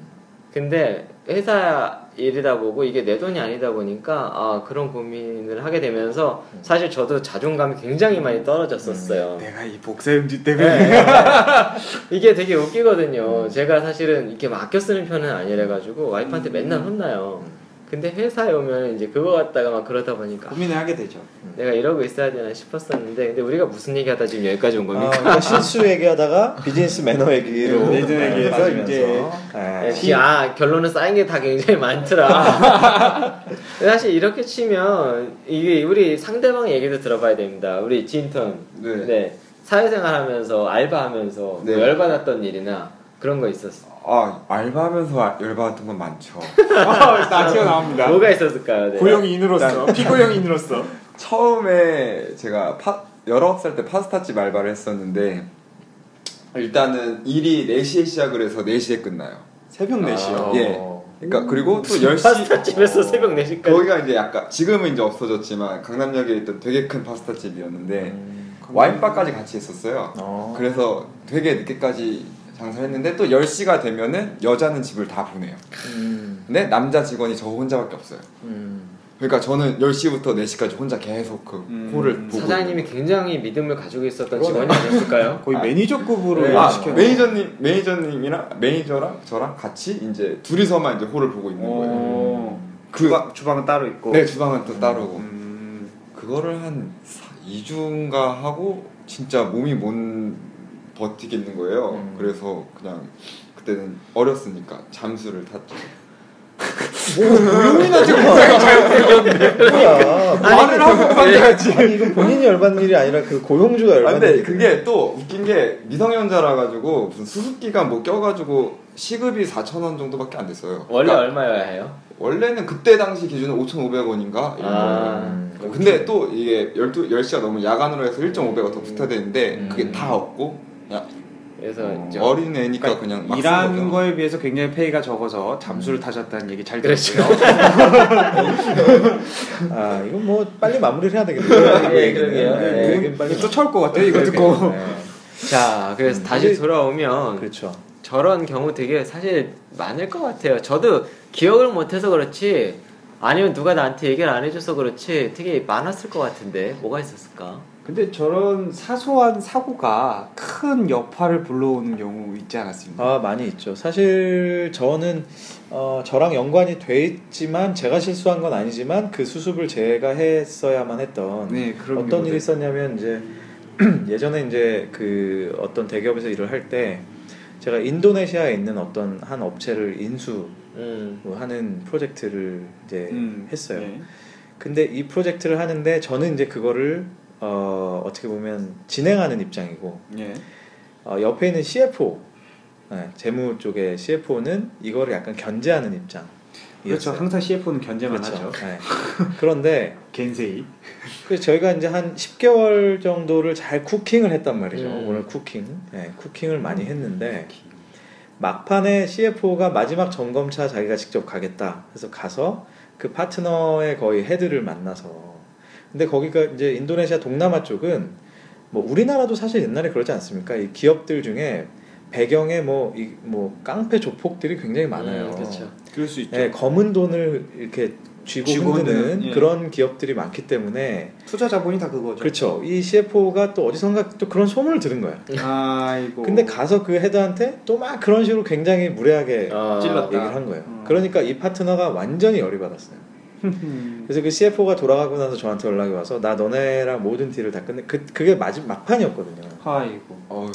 근데 회사 일이다 보고 이게 내 돈이 아니다 보니까 아 그런 고민을 하게 되면서 사실 저도 자존감이 굉장히 많이 떨어졌었어요. 내가 이 복사용지 때문에 네. 이게 되게 웃기거든요. 제가 사실은 이렇게 막 아껴 쓰는 편은 아니래 가지고 와이프한테 맨날 혼나요. 근데 회사에 오면 이제 그거 갖다가 막 그러다 보니까 고민을 하게 되죠. 내가 이러고 있어야 되나 싶었었는데 근데 우리가 무슨 얘기하다 지금 여기까지 온 아, 겁니까? 그러니까 실수 얘기하다가 비즈니스 매너 얘기로 네, 매너 얘기에서 빠지면서. 이제 네. 네, 아 결론은 쌓인 게 다 굉장히 많더라. 사실 이렇게 치면 이게 우리 상대방 얘기도 들어봐야 됩니다. 우리 진턴, 네. 네, 사회생활하면서 알바하면서 뭐 네. 열받았던 일이나 그런 거 있었어. 아 알바하면서 아- 열받았던 건 많죠. 아, 나 튀어나옵니다. 뭐가 있었을까요? 네. 고용인으로서 피고용인으로서 처음에 제가 파, 19살 때 파스타집 알바를 했었는데 일단은 일이 4시에 시작을 해서 4시에 끝나요. 새벽 4시요. 아. 예. 그러니까 그리고 또 10시 파스타집에서 새벽 4시까지. 거기가 이제 약간 지금은 이제 없어졌지만 강남역에 있던 되게 큰 파스타집이었는데 음. 와인바까지 같이 했었어요. 어. 그래서 되게 늦게까지 장사했는데 또 10시가 되면은 여자는 집을 다 보내요. 음. 근데 남자 직원이 저 혼자밖에 없어요. 음. 그러니까 저는 10시부터 4시까지 혼자 계속 그 음, 홀을 보고 사장님이 굉장히 믿음을 가지고 있었던 그러네. 직원이 아니었을까요? 거의 아. 매니저급으로 네. 아, 시켰 매니저님 매니저님이랑 매니저랑 저랑 같이 이제 둘이서만 이제 홀을 보고 있는 거예요. 오. 그- 주방 주방은 따로 있고. 네 주방은 또 따로고 음. 그거를 한 2주인가 하고 진짜 몸이 못 버티겠는 거예요. 음. 그래서 그냥 그때는 어렸으니까 잠수를 탔죠. 고용인한테 굉장히 잘 뭐야? 말을 하고. 아니 이건 본인이 열받는 일이 아니라 그 고용주가 아, 열받는 근데. 그게 또 웃긴 게 미성년자라 가지고 무슨 수습기가 뭐 껴가지고 시급이 4천 원 정도밖에 안 됐어요. 원래 그러니까 얼마여야 해요? 원래는 그때 당시 기준은 5,500원인가 이런 아. 거예요. 음. 근데 또 이게 12, 10시가 넘으면 야간으로 해서 1.5배가 더 붙어야 되는데 음. 그게 다 없고 그냥 그래서 어. 이제 어린 애니까 그냥막 일한 쓴 거죠. 거에 비해서 굉장히 페이가 적어서 잠수를 타셨다는 얘기 잘 그렇죠. 들었고요. 아 이건 뭐 빨리 마무리를 해야 되겠네요. 예, 그러게요. 예. 이건 빨리 또 차올 것 같아요. 이거 듣고. 네. 자 그래서 음, 다시 돌아오면 그렇죠. 저런 경우 되게 사실 많을 것 같아요. 저도 기억을 못해서 그렇지 아니면 누가 나한테 얘기를 안 해줘서 그렇지 되게 많았을 것 같은데 뭐가 있었을까? 근데 저런 사소한 사고가 큰 여파를 불러오는 경우 있지 않았습니까? 아 많이 있죠. 사실 저는 어, 저랑 연관이 돼 있지만 제가 실수한 건 아니지만 그 수습을 제가 했어야만 했던 네, 그런 어떤 경우들. 일이 있었냐면 이제 예전에 이제 그 어떤 대기업에서 일을 할 때 제가 인도네시아에 있는 어떤 한 업체를 인수하는 음. 프로젝트를 이제 음, 했어요. 네. 근데 이 프로젝트를 하는데 저는 이제 그거를 어, 어떻게 보면 진행하는 입장이고 예. 어, 옆에 있는 CFO 네, 재무 쪽의 CFO는 이거를 약간 견제하는 입장. 그렇죠. 항상 CFO는 견제만 그렇죠. 하죠. 네. 그런데 겐세이. 그래서 저희가 이제 한 10개월 정도를 잘 쿠킹을 했단 말이죠. 음. 오늘 쿠킹. 네, 쿠킹을 많이 했는데 막판에 CFO가 마지막 점검차 자기가 직접 가겠다. 그래서 가서 그 파트너의 거의 헤드를 만나서 근데 거기가 이제 인도네시아 동남아 쪽은 뭐 우리나라도 사실 옛날에 그러지 않습니까? 이 기업들 중에 배경에 뭐 이 뭐 깡패 조폭들이 굉장히 많아요. 음, 그렇죠. 그럴 수 있죠. 예, 검은 돈을 이렇게 쥐고, 쥐고 흔드는 예. 그런 기업들이 많기 때문에 투자 자본이 다 그거죠. 그렇죠. 이 CFO가 또 어디선가 또 그런 소문을 들은 거야. 아이고. 근데 가서 그 헤드한테 또 막 그런 식으로 굉장히 무례하게 어, 찔렀다. 얘기를 한 거예요. 음. 그러니까 이 파트너가 완전히 열이 받았어요. 그래서 그 CFO가 돌아가고 나서 저한테 연락이 와서 나 너네랑 모든 딜을 다 끝내 그 그게 마지 막판이었거든요. 아이고. 어휴.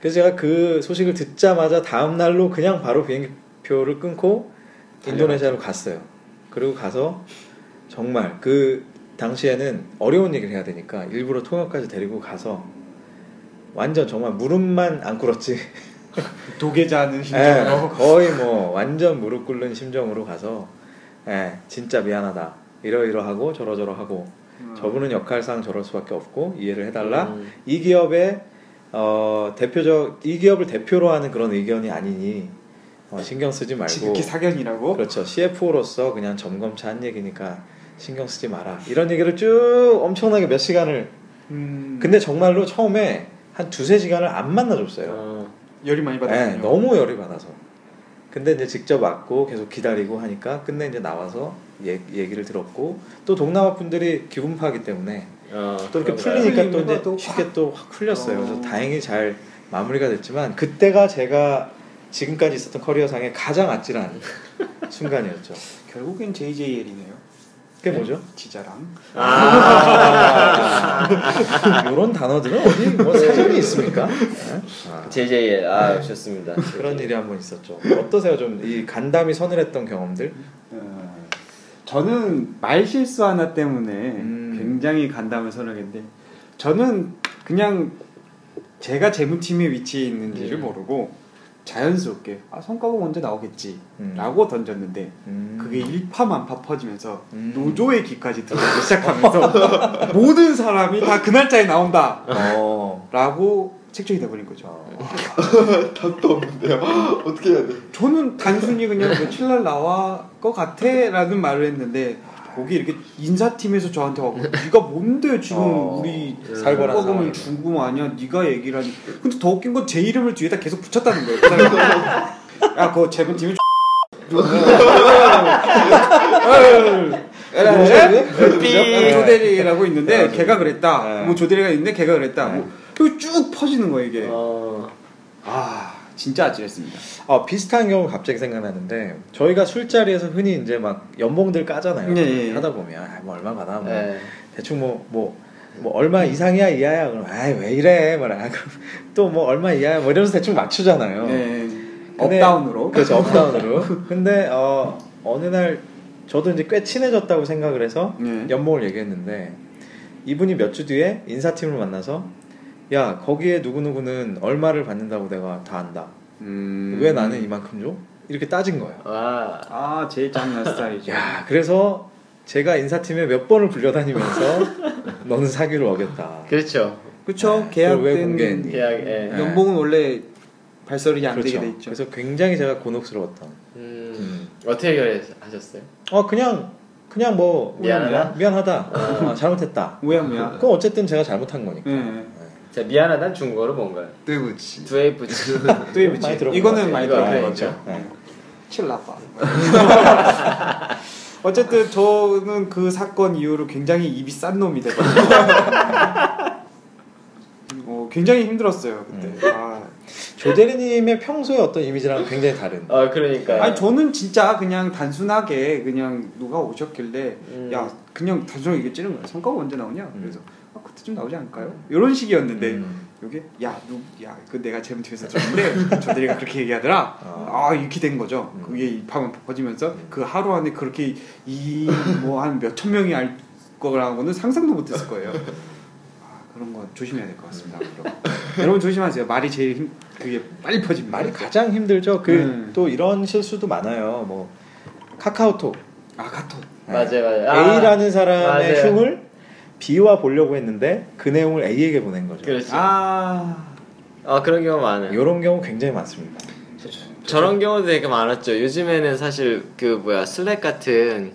그래서 제가 그 소식을 듣자마자 다음 날로 그냥 바로 비행기표를 끊고 인도네시아로 갔어요. 그리고 가서 정말 그 당시에는 어려운 얘기를 해야 되니까 일부러 통역까지 데리고 가서 완전 정말 무릎만 안 꿇었지. 도계자는 예, 심정으로. 거의 뭐 완전 무릎 꿇는 심정으로 가서 예, 진짜 미안하다. 이러이러하고 저러저러하고 음. 저분은 역할상 저럴 수밖에 없고 이해를 해달라. 음. 이 기업의 어, 대표적 이 기업을 대표로 하는 그런 의견이 아니니 어, 신경 쓰지 말고 지극히 사견이라고. 그렇죠 CFO로서 그냥 점검차 한 얘기니까 신경 쓰지 마라 이런 얘기를 쭉 엄청나게 몇 시간을 음. 근데 정말로 처음에 한 두세 시간을 안 만나줬어요 어, 열이 많이 네, 받았군요. 너무 열이 받아서 근데 이제 직접 왔고 계속 기다리고 하니까 끝내 이제 나와서 얘, 얘기를 들었고 또 동남아 분들이 기분 파기 때문에 어, 또 이렇게? 풀리니까 또 이제 또 쉽게 또 확 풀렸어요. 그래서 어. 다행히 잘 마무리가 됐지만 그때가 제가 지금까지 있었던 커리어상의 가장 아찔한 순간이었죠. 결국엔 JJL이네요. 그게 뭐죠? 지자랑. 아, 이런 단어들은 어디 뭐 사전이 있습니까? 네? 아, JJL 아 좋습니다. 그런 일이 한번 있었죠. 어떠세요? 좀 이 간담이 서늘했던 경험들? 어, 저는 말 실수 하나 때문에 음. 굉장히 간담을 선하겠는데 저는 그냥 제가 재무팀에 위치해 있는지를 음. 모르고 자연스럽게 아 성과가 언제 나오겠지 음. 라고 던졌는데 음. 그게 일파만파 퍼지면서 음. 노조의 기까지 들어오기 시작하면서 모든 사람이 다 그 날짜에 나온다 어. 라고 책정이 돼버린 거죠 어. 답도 없는데요. 어떻게 해야 돼? 저는 단순히 그냥 며칠 날 나와 것 같아 라는 말을 했는데 거기 이렇게 인사팀에서 저한테 와고 네가 뭔데 지금 어, 우리 살벌한. 준거 아니야? 네가 얘기를 하니. 근데 더 웃긴 건 제 이름을 뒤에다 계속 붙였다는 거예요 그 사람이. 야 그거 재분 팀이 삐. 조대리라고 있는데 네. 걔가 그랬다. 네. 뭐 조대리가 있는데 걔가 그랬다. 네. 뭐 그리고 쭉 퍼지는 거예요 이게. 어, 아 진짜 아찔했습니다 아, 비슷한 경우 갑자기 생각나는데 저희가 술자리에서 흔히 이제 막 연봉들 까잖아요. 네, 네. 하다 보면 아, 뭐 얼마 받아 뭐 네. 대충 뭐뭐뭐 얼마 이상이야 이하야 그럼 아이 왜 이래 또뭐 얼마 이하야 뭐 이러면서 대충 맞추잖아요. 네. 근데- 업다운으로 그렇죠 업다운으로. 근데 어 어느 날 저도 이제 꽤 친해졌다고 생각을 해서 네. 연봉을 얘기했는데 이분이 몇 주 뒤에 인사팀을 만나서 야 거기에 누구 누구는 얼마를 받는다고 내가 다 안다. 음. 왜 나는 이만큼 줘? 이렇게 따진 거예요. 와, 아 제일 짱난 스타일이죠. 야, 그래서 제가 인사팀에 몇 번을 불려다니면서 너는 사기를 어겼다. 그렇죠. 그쵸 네, 계약 그걸 왜 때는 공개했니? 계약, 예. 네. 연봉은 원래 발설이 안 그렇죠. 되게 돼 있죠. 그래서 굉장히 제가 곤혹스러웠던. 음, 음. 어떻게 해결하셨어요? 어 그냥 그냥 뭐 미안하다? 미안하다. 어, 잘못했다. 뭐야. 그럼 어쨌든 제가 잘못한 거니까. 네. 자, 미안하다는 중국어로 뭔가요? 뜨부치. 들어본 것 이거는. 많이 들어본 네, 거죠. 있죠. 네. 칠라빠. 어쨌든 저는 그 사건 이후로 굉장히 입이 싼 놈이 되거든요. 어, 굉장히 힘들었어요 그때. 음. 아, 조대리님의 평소의 어떤 이미지랑 굉장히 다른. 어, 그러니까. 아니 저는 진짜 그냥 단순하게 그냥 누가 오셨길래 음. 야 그냥 단순하게 이게 찌는 거야. 성과가 언제 나오냐? 음. 그래서 아 그때쯤 나오지 않을까요? 이런 식이었는데 음. 여기 야누야그 내가 재무팀에서 줬는데 저들이가 그렇게 얘기하더라. 아. 아 이렇게 된 거죠. 음. 그게 입하면 퍼지면서 음. 그 하루 안에 그렇게 이 뭐 한 몇 천 명이 알 거라고는 상상도 못했을 거예요. 아, 그런 거 조심해야 될 것 같습니다. 앞으로. 여러분 조심하세요. 말이 제일 힘 그게 빨리 퍼집니다. 말이 가장 힘들죠. 그 음. 또 이런 실수도 많아요. 뭐 카카오톡 아 카톡. 맞아요, 맞아요. 아, A라는 사람의 맞아요. 흉을 B와 보려고 했는데 그 내용을 A에게 보낸 거죠. 그렇죠. 아 아, 그런 경우 많아요. 이런 경우 굉장히 많습니다. 저런 경우도 되게 많았죠. 요즘에는 사실 그 뭐야 슬랙 같은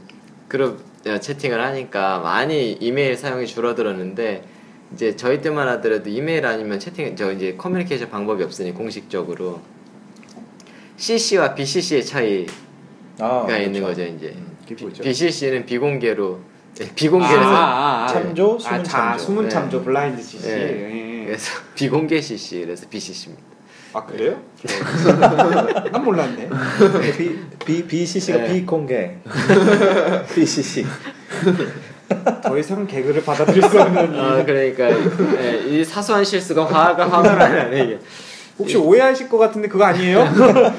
그룹 어, 채팅을 하니까 많이 이메일 사용이 줄어들었는데 이제 저희 때만 하더라도 이메일 아니면 채팅 저 이제 커뮤니케이션 방법이 없으니 공식적으로 CC와 BCC의 차이가 아, 있는 그렇죠. 거죠 이제 음. BCC는 비공개로 네, 비공개에서 아, 아, 아. 참조, 아, 숨은 자, 참조. 숨은 네. 참조 블라인드 CC. 네. 예. 그래서 비공개 CC 그래서 BCC입니다. 아 그래요? 난 몰랐네. B, B, BCC가 네. 비공개. BCC. 더 이상 개그를 받아들일 수 없는. 아 그러니까 예, 이 사소한 실수가 화가 화가 나네 이게. 혹시 오해하실 것 같은데 그거 아니에요?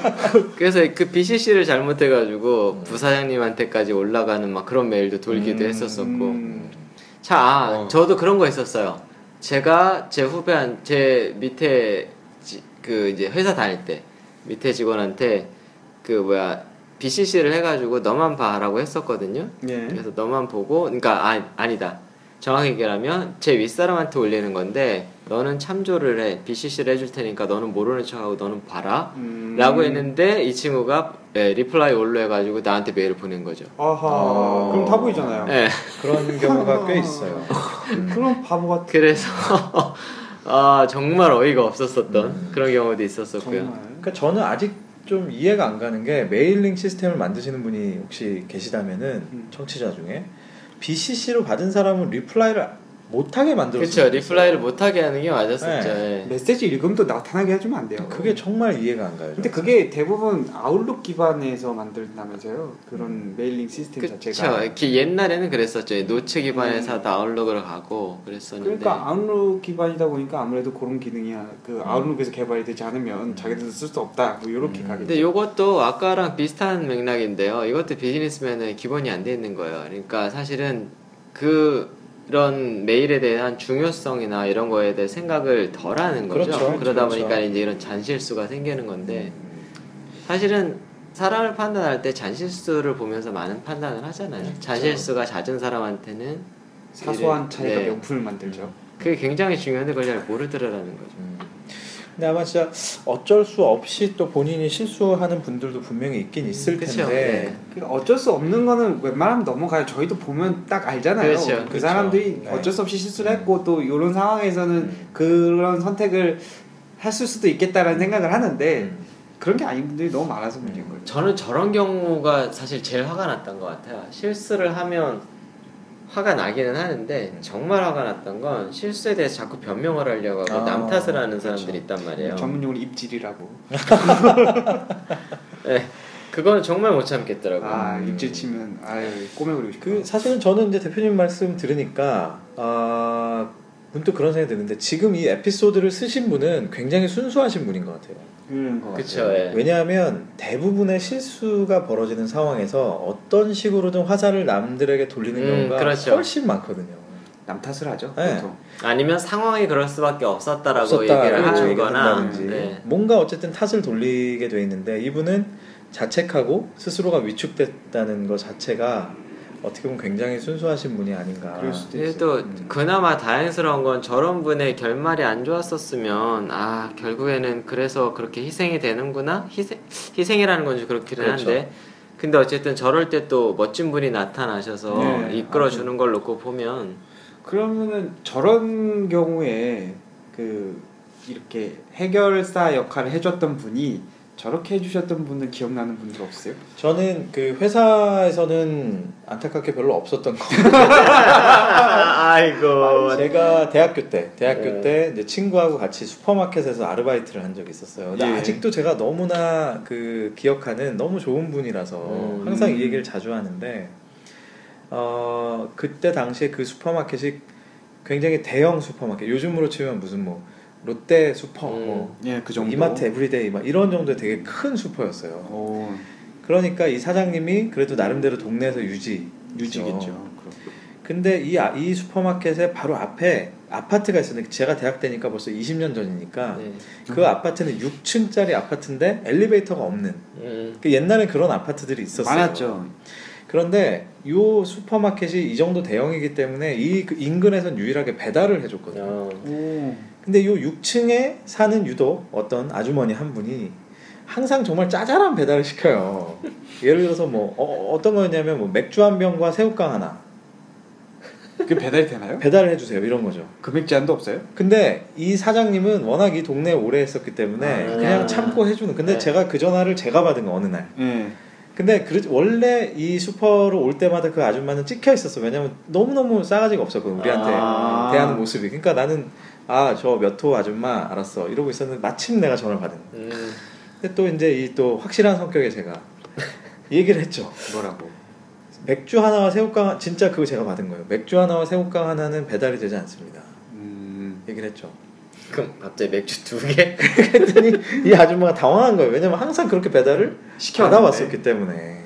그래서 그 BCC를 잘못해가지고 부사장님한테까지 올라가는 막 그런 메일도 돌기도 음, 했었었고. 음. 자, 아, 어. 저도 그런 거 있었어요. 제가 제 후배한 제 밑에 지- 그 이제 회사 다닐 때 밑에 직원한테 그 뭐야 BCC를 해가지고 너만 봐라고 했었거든요. 예. 그래서 너만 보고, 그러니까 아, 아니다. 정확히 얘기하면 제 윗사람한테 올리는 건데 너는 참조를 해 BCC를 해줄 테니까 너는 모르는 척하고 너는 봐라. 음. 라고 했는데 이 친구가 예, reply all로 해가지고 나한테 메일을 보낸 거죠. 아하. 어. 그럼 다 보이잖아요. 예. 그런 경우가 꽤 있어요. 그럼 바보 같은. 그래서 아 정말 어이가 없었었던 그런 경우도 있었었고요. 정말. 그러니까 저는 아직 좀 이해가 안 가는 게 mailing 시스템을 만드시는 분이 혹시 계시다면은 음. 청취자 중에 BCC로 받은 사람은 reply를 못하게 만들었어요. 그렇죠. reply를 못하게 하는 게 맞았었죠. 예. 메시지 읽음도 나타나게 해주면 안 돼요. 그게 정말 이해가 안 가요. 근데 그게 대부분 Outlook 기반에서 만든다면서요. 그런 mailing 시스템 그렇죠. 자체가. 이렇게 옛날에는 그랬었죠. 노트 기반에서 다 Outlook으로 가고 그랬었는데. 그러니까 Outlook 기반이다 보니까 아무래도 그런 기능이야. 그 음. Outlook에서 개발이 되지 않으면 자기들도 쓸 수 없다. 뭐 이렇게 음. 가겠죠. 근데 요것도 아까랑 비슷한 맥락인데요. 이것도 비즈니스면은 기본이 안 돼 있는 거예요. 그러니까 사실은 그 런 메일에 대한 중요성이나 이런 거에 대해 생각을 덜 하는 거죠. 그렇죠. 그러다 그렇죠. 보니까 이제 이런 잔실수가 생기는 건데 사실은 사람을 판단할 때 잔실수를 보면서 많은 판단을 하잖아요. 잔실수가 잦은 사람한테는 사소한 차이가 네. 명품을 만들죠. 그게 굉장히 중요한데 그걸 잘 모르더라라는 거죠. 음. 근데 아마 진짜 어쩔 수 없이 또 본인이 실수하는 분들도 분명히 있긴 있을 그쵸. 텐데 네. 그러니까 어쩔 수 없는 거는 웬만하면 넘어가요. 저희도 보면 딱 알잖아요. 그렇죠. 그 그렇죠. 사람들이 네. 어쩔 수 없이 실수를 했고 또 이런 상황에서는 음. 그런 선택을 했을 수도 있겠다라는 생각을 하는데 음. 그런 게 아닌 분들이 너무 많아서 문제인 거죠. 저는 저런 경우가 사실 제일 화가 났던 것 같아요. 실수를 하면 화가 나기는 하는데 정말 화가 났던 건 실수에 대해서 자꾸 변명을 하려고 하고 아, 남 탓을 하는 그렇죠. 사람들이 있단 말이에요. 전문용어로 입질이라고. 네, 그건 정말 못 참겠더라고요. 아 음. 입질 치면 아유 꼬매버리고 싶어. 그 사실은 저는 이제 대표님 말씀 들으니까 아 문득 그런 생각이 드는데 지금 이 에피소드를 쓰신 분은 굉장히 순수하신 분인 것 같아요. 그쵸, 같아요. 예. 왜냐하면 대부분의 실수가 벌어지는 상황에서 어떤 식으로든 화살을 남들에게 돌리는 음, 경우가 그렇죠. 훨씬 많거든요. 남 탓을 하죠. 네. 보통. 아니면 상황이 그럴 수밖에 없었다라고 없었다, 얘기를 그렇죠. 하거나. 네. 뭔가 어쨌든 탓을 돌리게 돼 있는데 이분은 자책하고 스스로가 위축됐다는 것 자체가 어떻게 보면 굉장히 순수하신 분이 아닌가. 그럴 수도 근데 있어요. 또 음. 그나마 다행스러운 건 저런 분의 결말이 안 좋았었으면 아 결국에는 그래서 그렇게 희생이 되는구나 희생 희생이라는 건지 그렇기는 그렇죠. 한데 근데 어쨌든 저럴 때 또 멋진 분이 나타나셔서 네, 이끌어 주는 걸 놓고 보면 그러면은 저런 경우에 그 이렇게 해결사 역할을 해줬던 분이 저렇게 해주셨던 분은 기억나는 분들 없어요? 저는 그 회사에서는 안타깝게 별로 없었던 거. 아이고 제가 대학교 때, 대학교 네. 때 이제 친구하고 같이 슈퍼마켓에서 아르바이트를 한 적이 있었어요. 근데 예. 아직도 제가 너무나 그 기억하는 너무 좋은 분이라서 음. 항상 이 얘기를 자주 하는데 어 그때 당시에 그 슈퍼마켓이 굉장히 대형 슈퍼마켓. 요즘으로 치면 무슨 뭐 롯데 슈퍼, 음. 뭐 예, 그 정도. 이마트 에브리데이 막 이런 정도의 되게 큰 슈퍼였어요. 오, 그러니까 이 사장님이 그래도 나름대로 동네에서 유지 유지겠죠. 그렇죠. 근데 이, 아- 이 슈퍼마켓의 바로 앞에 아파트가 있었는데 제가 대학 때니까 벌써 20년 전이니까 네. 그 아파트는 6층짜리 아파트인데 엘리베이터가 없는 음. 그 옛날엔 그런 아파트들이 있었어요. 많았죠. 그런데 이 슈퍼마켓이 이 정도 대형이기 때문에 이그 인근에선 유일하게 배달을 해줬거든요. 어. 오, 근데 요 6층에 사는 유독 어떤 아주머니 한 분이 항상 정말 짜잘한 배달을 시켜요. 예를 들어서 뭐 어, 떤 거였냐면 뭐 맥주 한 병과 새우깡 하나. 그 배달이 되나요? 배달을 해주세요 이런 거죠. 금액 제한도 없어요? 근데 이 사장님은 워낙 이 동네에 오래 했었기 때문에 아. 그냥 참고 해주는. 근데 네. 제가 그 전화를 제가 받은 거 어느 날. 예. 근데 그 원래 이 슈퍼로 올 때마다 그 아줌마는 찍혀 있었어. 왜냐면 너무 너무 싸가지가 없었거든 우리한테 아. 대하는 모습이. 그러니까 나는 아 저 몇 호 아줌마 알았어 이러고 있었는데 마침 내가 전화를 받은. 거야. 음. 근데 또 이제 이 또 확실한 성격의 제가 얘기를 했죠. 뭐라고? 맥주 하나와 새우깡 하- 진짜 그거 제가 받은 거예요. 맥주 하나와 새우깡 하나는 배달이 되지 않습니다. 음. 얘기를 했죠. 그럼 갑자기 맥주 두 개? 그랬더니 이 아줌마가 당황한 거예요. 왜냐면 항상 그렇게 배달을 시켜왔는데. 받아왔었기 때문에.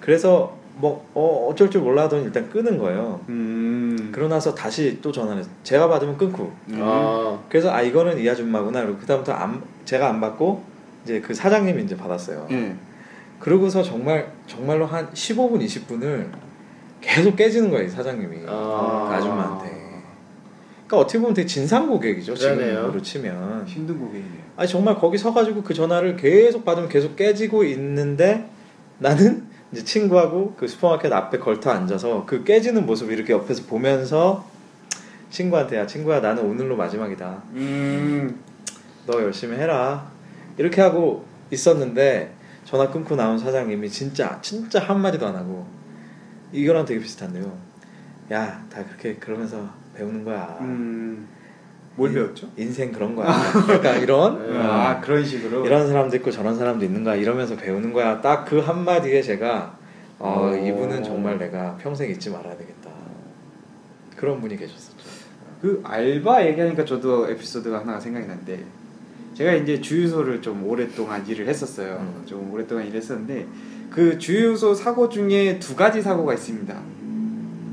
그래서 뭐 어, 어쩔 줄 몰라더니 일단 끄는 거예요. 음. 그러고 나서 다시 또 전화를 했어요. 제가 받으면 끊고. 음. 아. 그래서 아 이거는 이 아줌마구나. 그리고 그다음부터 안, 제가 안 받고 이제 그 사장님이 이제 받았어요. 예. 그러고서 정말 정말로 한 15분 20분을 계속 깨지는 거예요, 이 사장님이. 아. 그 아줌마한테. 그러니까 어떻게 보면 되게 진상 고객이죠. 지금으로 치면. 힘든 고객이네요. 아니 정말 거기 서가지고 그 전화를 계속 받으면 계속 깨지고 있는데 나는 이제 친구하고 그 슈퍼마켓 앞에 걸터 앉아서 그 깨지는 모습을 이렇게 옆에서 보면서 친구한테 야 친구야 나는 오늘로 마지막이다. 음. 너 열심히 해라. 이렇게 하고 있었는데 전화 끊고 나온 사장님이 진짜 진짜 한 마디도 안 하고 이거랑 되게 비슷한데요. 야 다 그렇게 그러면서 배우는 거야. 음. 뭘 인- 배웠죠? 인생 그런 거야. 그러니까 이런 음. 아 그런 식으로. 이런 사람도 있고 저런 사람도 있는 거야 이러면서 배우는 거야 딱 그 한마디에 제가 어, 오. 이분은 정말 내가 평생 잊지 말아야 되겠다 그런 분이 계셨었죠 그 알바 얘기하니까 저도 에피소드가 하나가 생각이 났는데 제가 이제 주유소를 좀 오랫동안 일을 했었어요. 음. 좀 오랫동안 일했었는데 그 주유소 사고 중에 두 가지 사고가 있습니다.